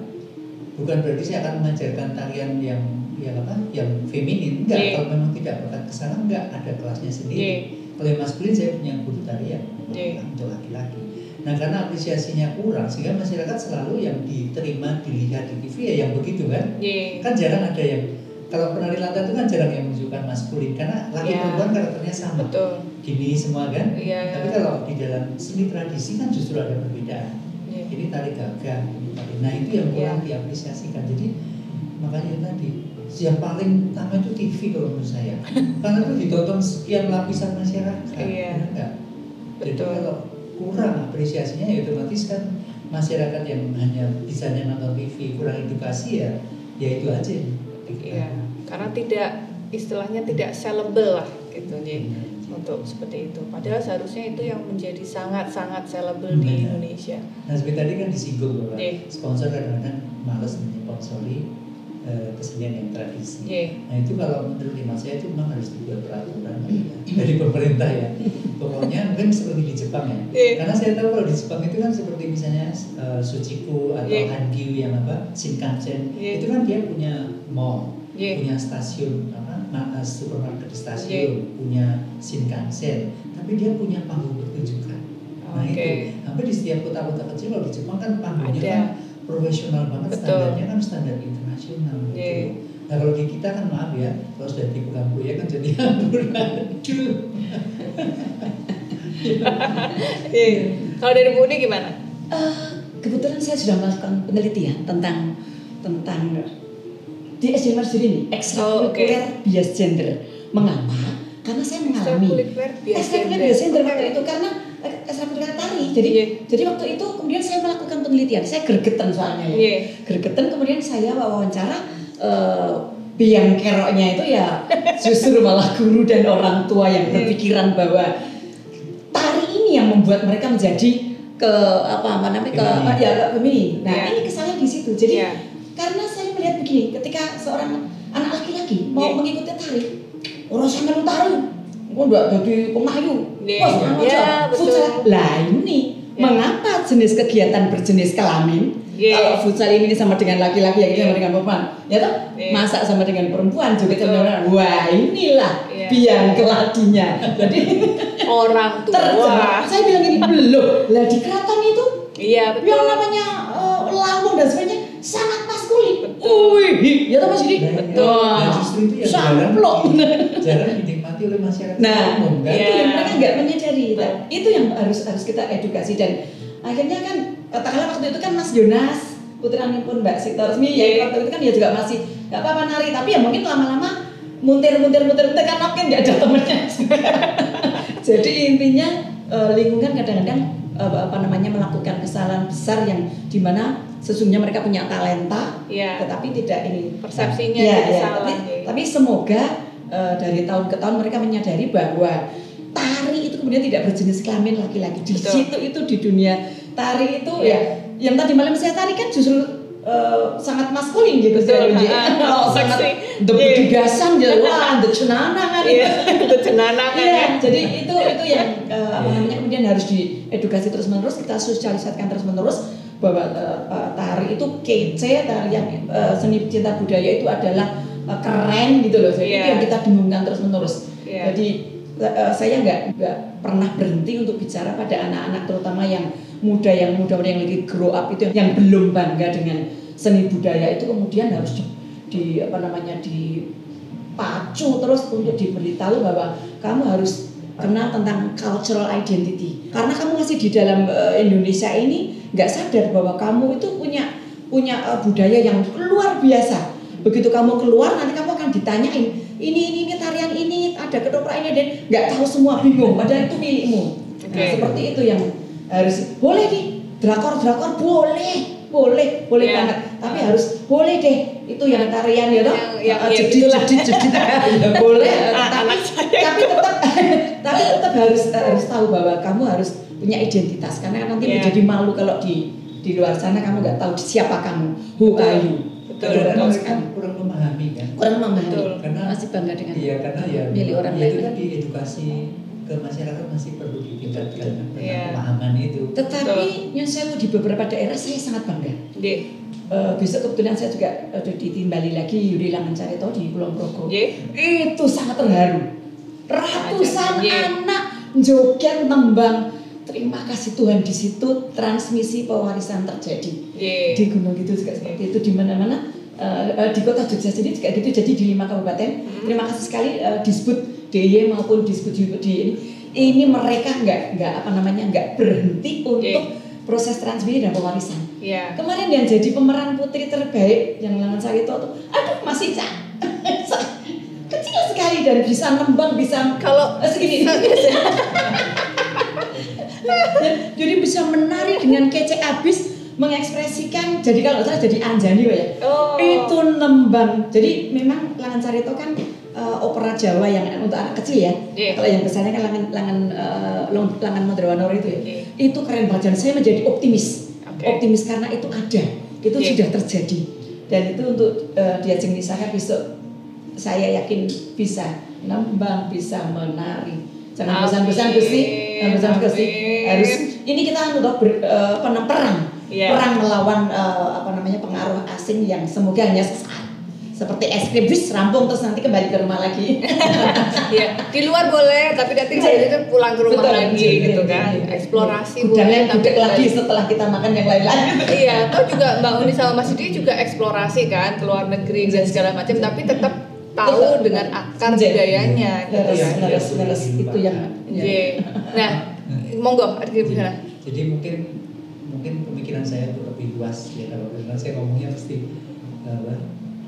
bukan berarti saya akan mengajarkan tarian yang yang apa? Yang feminin, enggak. Iya. Kalau memang tidak bakat ke sana enggak, ada kelasnya sendiri. Iya. Kalau yang maskulin saya punya guru tarian Iya. untuk laki-laki. Nah karena apresiasinya kurang sehingga masyarakat selalu yang diterima dilihat di TV ya yang begitu kan. Ye. Kan jarang ada yang kalau penari latar itu kan jarang yang menunjukkan maskulin karena laki Iya. perempuan karakternya sama. Betul. Gini semua kan. Iya. Tapi kalau di dalam seni tradisi kan justru ada perbedaan. Ye. Ini tari gagah. Nah itu yang kurang diapresiasikan. Jadi makanya tadi yang paling utama itu TV kalau menurut saya. Karena itu ditonton sekian lapisan masyarakat. Iya. benar nggak? Jadi Betul. kalau kurang apresiasinya ya otomatis kan masyarakat yang hanya bisanya nonton TV kurang edukasi ya ya itu aja. Iya. Karena tidak istilahnya tidak sellable lah gitu Ye. Benar. untuk seperti itu. Padahal seharusnya itu yang menjadi sangat-sangat sellable di Benar. Indonesia. Nah seperti tadi kan disinggung bahwa Iya. sponsor kadang-kadang males menyponsori eh, kesenian yang tradisi. Ye. Nah itu kalau menurut hemat saya itu memang harus dibuat peraturan ya, dari pemerintah ya. Pokoknya mungkin seperti di Jepang ya. Iya. Karena saya tahu kalau di Jepang itu kan seperti misalnya uh, Suchiku atau Iya. Hangyu yang apa Shinkansen Iya. itu kan dia punya mall, Iya. punya stasiun apa uh, supermarket stasiun, Iya. punya Shinkansen, tapi dia punya panggung pertunjukan. Nah Oke. itu hampir di setiap kota-kota kecil kalau di Jepang kan panggungnya kan profesional banget Betul. standarnya kan standar internasional gitu. Iya. Nah kalau di kita kan maaf ya, kalau sudah dipegang ya kan jadi amburadul. Ye. Kalau dari Bu Uni gimana? Eh, kebetulan saya sudah melakukan penelitian tentang tentang di SD Marsudi ini ekstrakurikuler bias gender. Mengapa? Karena saya mengalami Ekstrakurikuler bias bias gender waktu itu karena eh. Jadi Iya. jadi waktu itu kemudian saya melakukan penelitian. Saya gregetan soalnya ya. Ye. Gregetan kemudian saya wawancara eh, biang keroknya itu ya justru malah guru dan orang tua yang Iya. berpikiran bahwa tari ini yang membuat mereka menjadi ke apa apa namanya ke Feminin. ya ke feminin. Nah Iya. ini kesalahan di situ. Jadi Iya. karena saya melihat begini, ketika seorang anak laki-laki mau Iya. mengikuti tari, orang sama lu tari, kok udah jadi pemayu, Iya. Iya, betul. futsal. Lah ini Iya. mengapa jenis kegiatan berjenis kelamin? Iya. Kalau futsal ini sama dengan laki-laki, yang ini Iya. sama dengan perempuan, ya toh Iya. masak sama dengan perempuan juga sama dengan wah inilah Iya. biang keladinya. Jadi Orang tua. Saya bilang gini belum. Lah di keraton itu Iya betul. yang namanya eh, lambung dan sebagainya sangat maskulin. Betul. Wih, ya toh Mas Yudi? Nah, Betul. Nah, justru itu yang jarang, jarang dinikmati oleh masyarakat Nah, umum kan. Iya. itu yang mereka nggak menyadari. Nah, Betul. itu yang harus harus kita edukasi dan akhirnya kan katakanlah waktu itu kan Mas Jonas putra pun Mbak Sita Resmi ya Iya. waktu itu kan dia juga masih nggak apa-apa nari tapi ya mungkin lama-lama muntir muntir muntir muntir kan mungkin nggak ada temennya <laughs> jadi intinya eh, lingkungan kadang-kadang eh, apa namanya melakukan kesalahan besar yang di mana sesungguhnya mereka punya talenta Iya. tetapi tidak ini Persepsinya Ya, ya, salah. Tapi, tapi semoga eh, dari tahun ke tahun mereka menyadari bahwa tari itu kemudian tidak berjenis kelamin laki-laki. Di Betul. situ itu di dunia tari itu Iya. ya yang tadi malam saya tari kan justru eh, sangat maskulin gitu Betul, Jadi, ah, oh, sangat seksi. the Iya. petugasan ya wah the cenana kan Iya. itu. Itu cenana kan Iya, ya. jadi itu itu yang eh, apa namanya kemudian harus diedukasi terus menerus kita sosialisasikan terus menerus bahwa eh, tari itu kece tari yang eh, seni cinta budaya itu adalah eh, keren gitu loh jadi Iya. itu yang kita dengungkan terus menerus Iya. jadi eh, saya nggak nggak pernah berhenti untuk bicara pada anak-anak terutama yang muda yang muda yang lagi grow up itu yang belum bangga dengan seni budaya itu kemudian harus di, di apa namanya di pacu terus untuk diberitahu bahwa kamu harus kenal tentang cultural identity. Karena kamu masih di dalam eh, Indonesia ini nggak sadar bahwa kamu itu punya punya eh, budaya yang luar biasa. Begitu kamu keluar nanti kamu akan ditanyain ini ini ini tarian ini ada ketoprak ini dan nggak tahu semua bingung. Padahal itu milikmu. Nah, Oke. seperti itu yang harus boleh nih drakor drakor boleh boleh boleh Iya. banget tapi harus boleh deh itu yang tarian ya toh Yang- yang- jedit jedit <laughs> ya boleh tapi tapi tetap <laughs> tapi tetap harus harus tahu bahwa kamu harus punya identitas karena nanti Iya. menjadi malu kalau di di luar sana kamu nggak tahu siapa kamu who are you Betul, betul sekali. kurang memahami kan. kurang memahami Betul. Karena masih bangga dengan Iya karena ya, Milih orang ya lain. itu tadi edukasi ke masyarakat masih perlu ditingkatkan tentang Iya. pemahaman itu. tetapi Nyun Sewu di beberapa daerah saya sangat bangga Nggih. Eh, besok kebetulan saya juga ada ditimbali lagi Yuri Langan Carito di Kulon Progo Nggih. itu sangat terharu ratusan Iya. anak joget nembang terima kasih Tuhan di situ transmisi pewarisan terjadi. Nggih. di gunung itu juga seperti itu di mana-mana eh, di kota Jogja sendiri juga gitu jadi di lima kabupaten. Hmm. terima kasih sekali eh, disebut DIY maupun disebut di ini. Ini mereka nggak nggak apa namanya nggak berhenti untuk proses transmisi dan pewarisan. Iya. Kemarin yang jadi pemeran putri terbaik yang Langan Sarito tuh, aduh masih cak <laughs> kecil sekali dan bisa nembang bisa Kalau eh, <laughs> segini. jadi bisa menari dengan kece abis mengekspresikan jadi kalau saya jadi Anjani ya Oh. itu nembang jadi memang Langan Sarito kan eh, opera Jawa yang untuk anak kecil ya Iya. kalau yang besarnya kan Langan Langan eh, Long- Langan Madrawanoro itu ya Iya. itu keren banget dan saya menjadi optimis Oke. optimis karena itu ada itu Iya. sudah terjadi dan itu untuk uh, dia Saka besok saya yakin bisa nembang bisa menari jangan bosan-bosan Gusti jangan bosan Gusti harus ini kita untuk ber, eh, apa namanya, perang. Iya. perang melawan eh, apa namanya pengaruh asing yang semoga hanya sesaat. Seperti es krim bis rampung terus nanti kembali ke rumah lagi. <laughs> Iya, di luar boleh, tapi nanti saya itu pulang ke rumah Betul, lagi betul, gitu betul, kan. betul. Eksplorasi gudangnya tapi lagi setelah kita makan yang lain-lain. <laughs> Iya, atau juga Mbak Uni sama Mas Didi juga eksplorasi kan ke luar negeri dan segala macam, tapi tetap tahu Tetap. dengan akar Iya. budayanya. gitu Leres, kan. Iya, leres, iya, leres. iya. itu yang Iya. Nah, monggo, ada Jadi, gimana? jadi mungkin mungkin pemikiran saya itu lebih luas ya kalau karena saya ngomongnya pasti apa,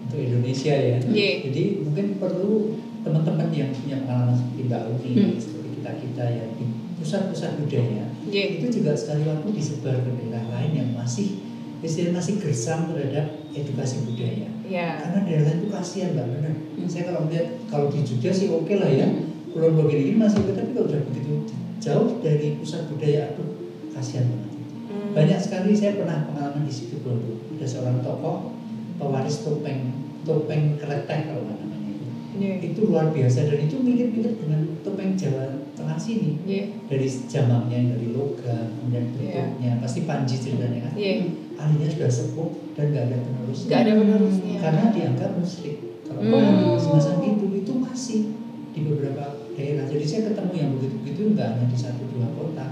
untuk Indonesia ya. Iya. Jadi mungkin perlu teman-teman yang punya pengalaman seperti Mbak Uni, Hmm. seperti kita kita ya di pusat-pusat budaya Iya. itu juga sekali waktu disebar ke daerah lain yang masih istilahnya masih gersam terhadap edukasi budaya. Iya. Karena daerah itu kasihan mbak benar. Hmm. Saya kalau melihat kalau di Jogja sih oke lah ya. Kulon Progo ini masih oke, tapi kalau udah begitu jauh dari pusat budaya, aduh kasihan banget. Hmm. Banyak sekali saya pernah pengalaman di situ Bondo. Ada seorang tokoh pewaris topeng topeng kretek kalau nggak namanya itu. Luar biasa dan itu mirip-mirip dengan topeng Jawa Tengah sini Iya. dari jamangnya dari logam kemudian Iya. bentuknya pasti panji ceritanya kan Iya. ahlinya sudah sepuh dan nggak ada penerusnya Nggak ada penerusnya. karena dianggap musyrik kalau Hmm. semacam itu itu masih di beberapa daerah jadi saya ketemu yang begitu begitu nggak hanya di satu dua kota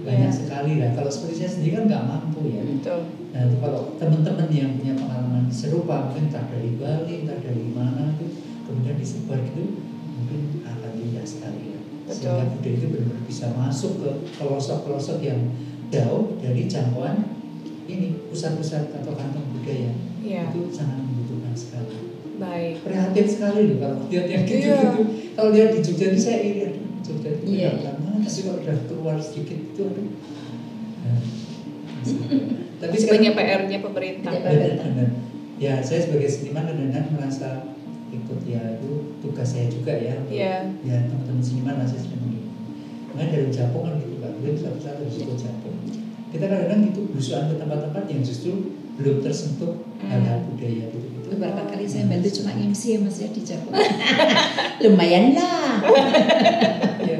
banyak Iya. sekali lah kalau seperti saya sendiri kan nggak mampu ya Betul. nah itu kalau teman-teman yang punya pengalaman serupa mungkin entah dari Bali entah dari mana itu kemudian disebar gitu mungkin akan indah sekali ya sehingga budaya itu benar-benar bisa masuk ke pelosok-pelosok yang jauh dari jangkauan ini pusat-pusat atau kantong budaya Iya. itu sangat membutuhkan sekali Baik. prihatin sekali loh kalau lihat yang Iya. gitu-gitu kalau lihat di Jogja ini saya iri aduh Jogja itu Iya. benar banget tapi kalau udah keluar sedikit itu aduh Nah, <laughs> tapi sekarang PR-nya pemerintah. Iya. benar-benar ya saya sebagai seniman kadang-kadang merasa ikut ya itu tugas saya juga ya untuk Iya. ya teman-teman seniman lah saya sering begini. Makanya dari Japong kan gitu pak. Belum satu-satu harus ikut Japong kita kadang-kadang gitu berusaha ke tempat-tempat yang justru belum tersentuh Hmm. hal-hal budaya gitu gitu. Beberapa kali saya bantu cuma MC ya mas ya di Jawa <laughs> lumayan lah. <laughs> Ya,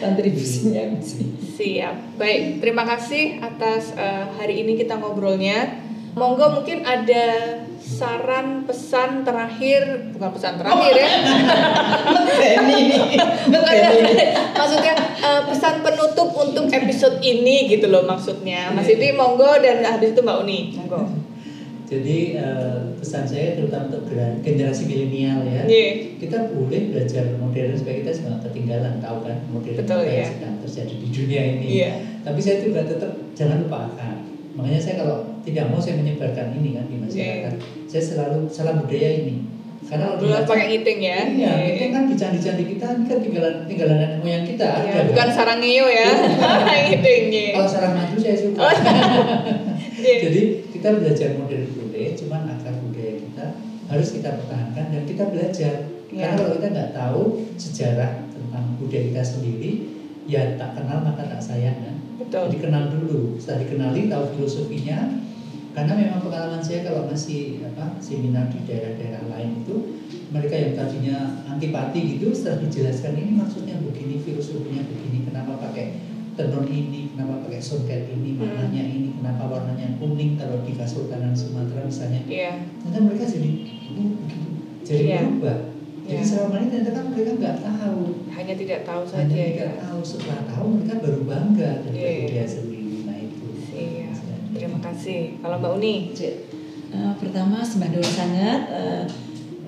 kontribusinya MC Siap. Baik, terima kasih atas eh, hari ini kita ngobrolnya. Monggo mungkin ada saran pesan terakhir, bukan pesan terakhir ya. Benny <laughs> Bukan, maksudnya eh, pesan penutup untuk episode ini gitu loh maksudnya. Mas Iya. Didi monggo dan habis itu Mbak Uni. Monggo. Jadi eh, pesan saya terutama untuk generasi milenial ya, Iya. kita boleh belajar modern supaya kita nggak ketinggalan tahu kan modern Betul, apa yang ya. sedang terjadi di dunia ini. Iya. Tapi saya juga tetap jangan lupa akar. Makanya saya kalau tidak mau saya menyebarkan ini kan di masyarakat, saya selalu salam budaya ini. Karena kalau Dulu pakai ngiting ya. Iya, itu kan di candi-candi kita ini kan tinggalan tinggalan nenek moyang kita Iya, ada. bukan kan? sarangeo ya. <laughs> ngiting ya. Kalau sarang madu saya suka. Oh, <laughs> Iya. Jadi kita belajar modern boleh, cuman akar budaya kita harus kita pertahankan dan kita belajar. Iya. Karena kalau kita nggak tahu sejarah tentang budaya kita sendiri, ya tak kenal maka tak sayang kan. Betul. Jadi kenal dulu, setelah dikenali tahu filosofinya. Karena memang pengalaman saya kalau masih apa seminar di daerah-daerah lain itu mereka yang tadinya antipati gitu setelah dijelaskan ini maksudnya begini filosofinya begini kenapa pakai tenun ini kenapa pakai songket ini Hmm. maknanya ini kenapa warnanya kuning kalau di Kesultanan Sumatera misalnya Iya. ternyata mereka jadi oh begitu jadi Iya. berubah jadi Iya. selama ini ternyata kan mereka nggak tahu Hanya tidak tahu hanya saja tidak ya. tahu setelah tahu mereka baru bangga dengan Iya. budaya sendiri Iya. Kasih. Kalau Mbak Uni, Eh, pertama sembah sangat eh,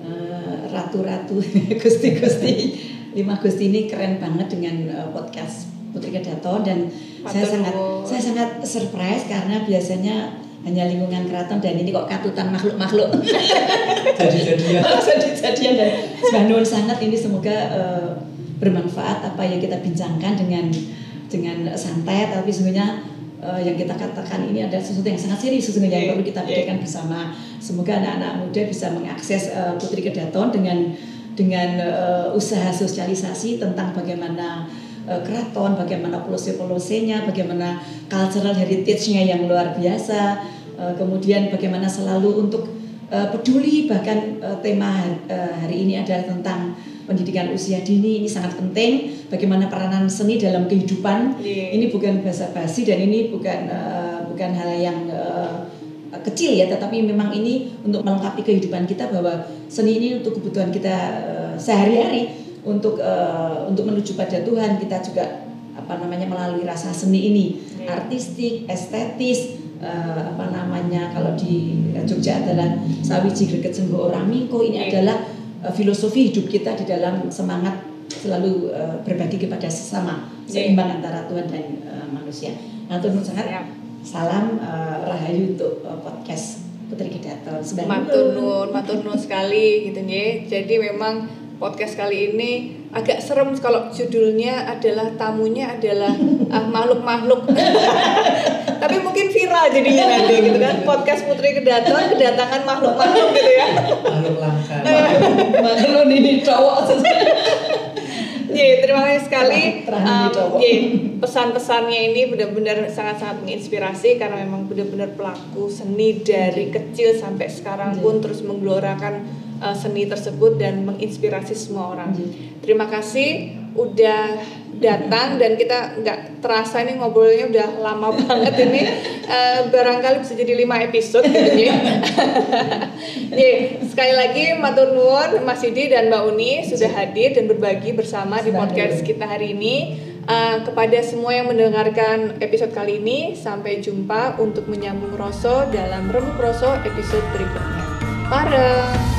eh, ratu-ratu <laughs> gusti-gusti. Lima gusti ini keren banget dengan eh, podcast Putri Kedaton dan saya Matur sangat saya sangat surprise karena biasanya hanya lingkungan keraton dan ini kok katutan makhluk-makhluk. <laughs> <laughs> Jadi-jadian. Dan sangat ini semoga eh, bermanfaat apa yang kita bincangkan dengan dengan santai tapi sebenarnya eh, yang kita katakan ini adalah sesuatu yang sangat serius sesungguhnya yang Iya, perlu kita iya. pikirkan bersama semoga anak-anak muda bisa mengakses eh, Putri Kedaton dengan dengan eh, usaha sosialisasi tentang bagaimana keraton, bagaimana polose-polosenya, bagaimana cultural heritage-nya yang luar biasa, kemudian bagaimana selalu untuk peduli bahkan tema hari ini adalah tentang pendidikan usia dini ini sangat penting bagaimana peranan seni dalam kehidupan Iya. ini bukan bahasa basi dan ini bukan eh, bukan hal yang eh, kecil ya tetapi memang ini untuk melengkapi kehidupan kita bahwa seni ini untuk kebutuhan kita eh, sehari-hari untuk eh, untuk menuju pada Tuhan kita juga apa namanya melalui rasa seni ini Iya. artistik estetis eh, apa namanya kalau di Jogja adalah sawiji greget senggo orang mingko ini Iya. adalah eh, filosofi hidup kita di dalam semangat selalu eh, berbagi kepada sesama Iya. seimbang antara Tuhan dan eh, manusia. Nah, turun sangat Siap. salam eh, rahayu untuk eh, podcast Putri Kedaton. Matur nuwun. matur nuwun sekali gitu nggih. Jadi memang podcast kali ini agak serem kalau judulnya adalah tamunya adalah ah, makhluk-makhluk. <laughs> Tapi mungkin viral jadinya nanti gitu kan podcast Putri Kedaton kedatangan makhluk-makhluk gitu ya. makhluk langka <laughs> Maklun ini cowok Iya, terima kasih sekali. Um, iya, pesan-pesannya ini benar-benar sangat-sangat menginspirasi karena memang benar-benar pelaku seni dari kecil sampai sekarang Iya. pun terus menggelorakan uh, seni tersebut dan menginspirasi semua orang. Iya. Terima kasih udah datang dan kita nggak terasa ini ngobrolnya udah lama <laughs> banget ini Eh, barangkali bisa jadi lima episode gitu ya. <laughs> Ye, sekali lagi matur nuwun Mas Yudi dan Mbak Uni sudah hadir dan berbagi bersama di podcast kita hari ini. Eh, kepada semua yang mendengarkan episode kali ini, sampai jumpa untuk menyambung rasa dalam Remuk Rasa episode berikutnya. Bareng.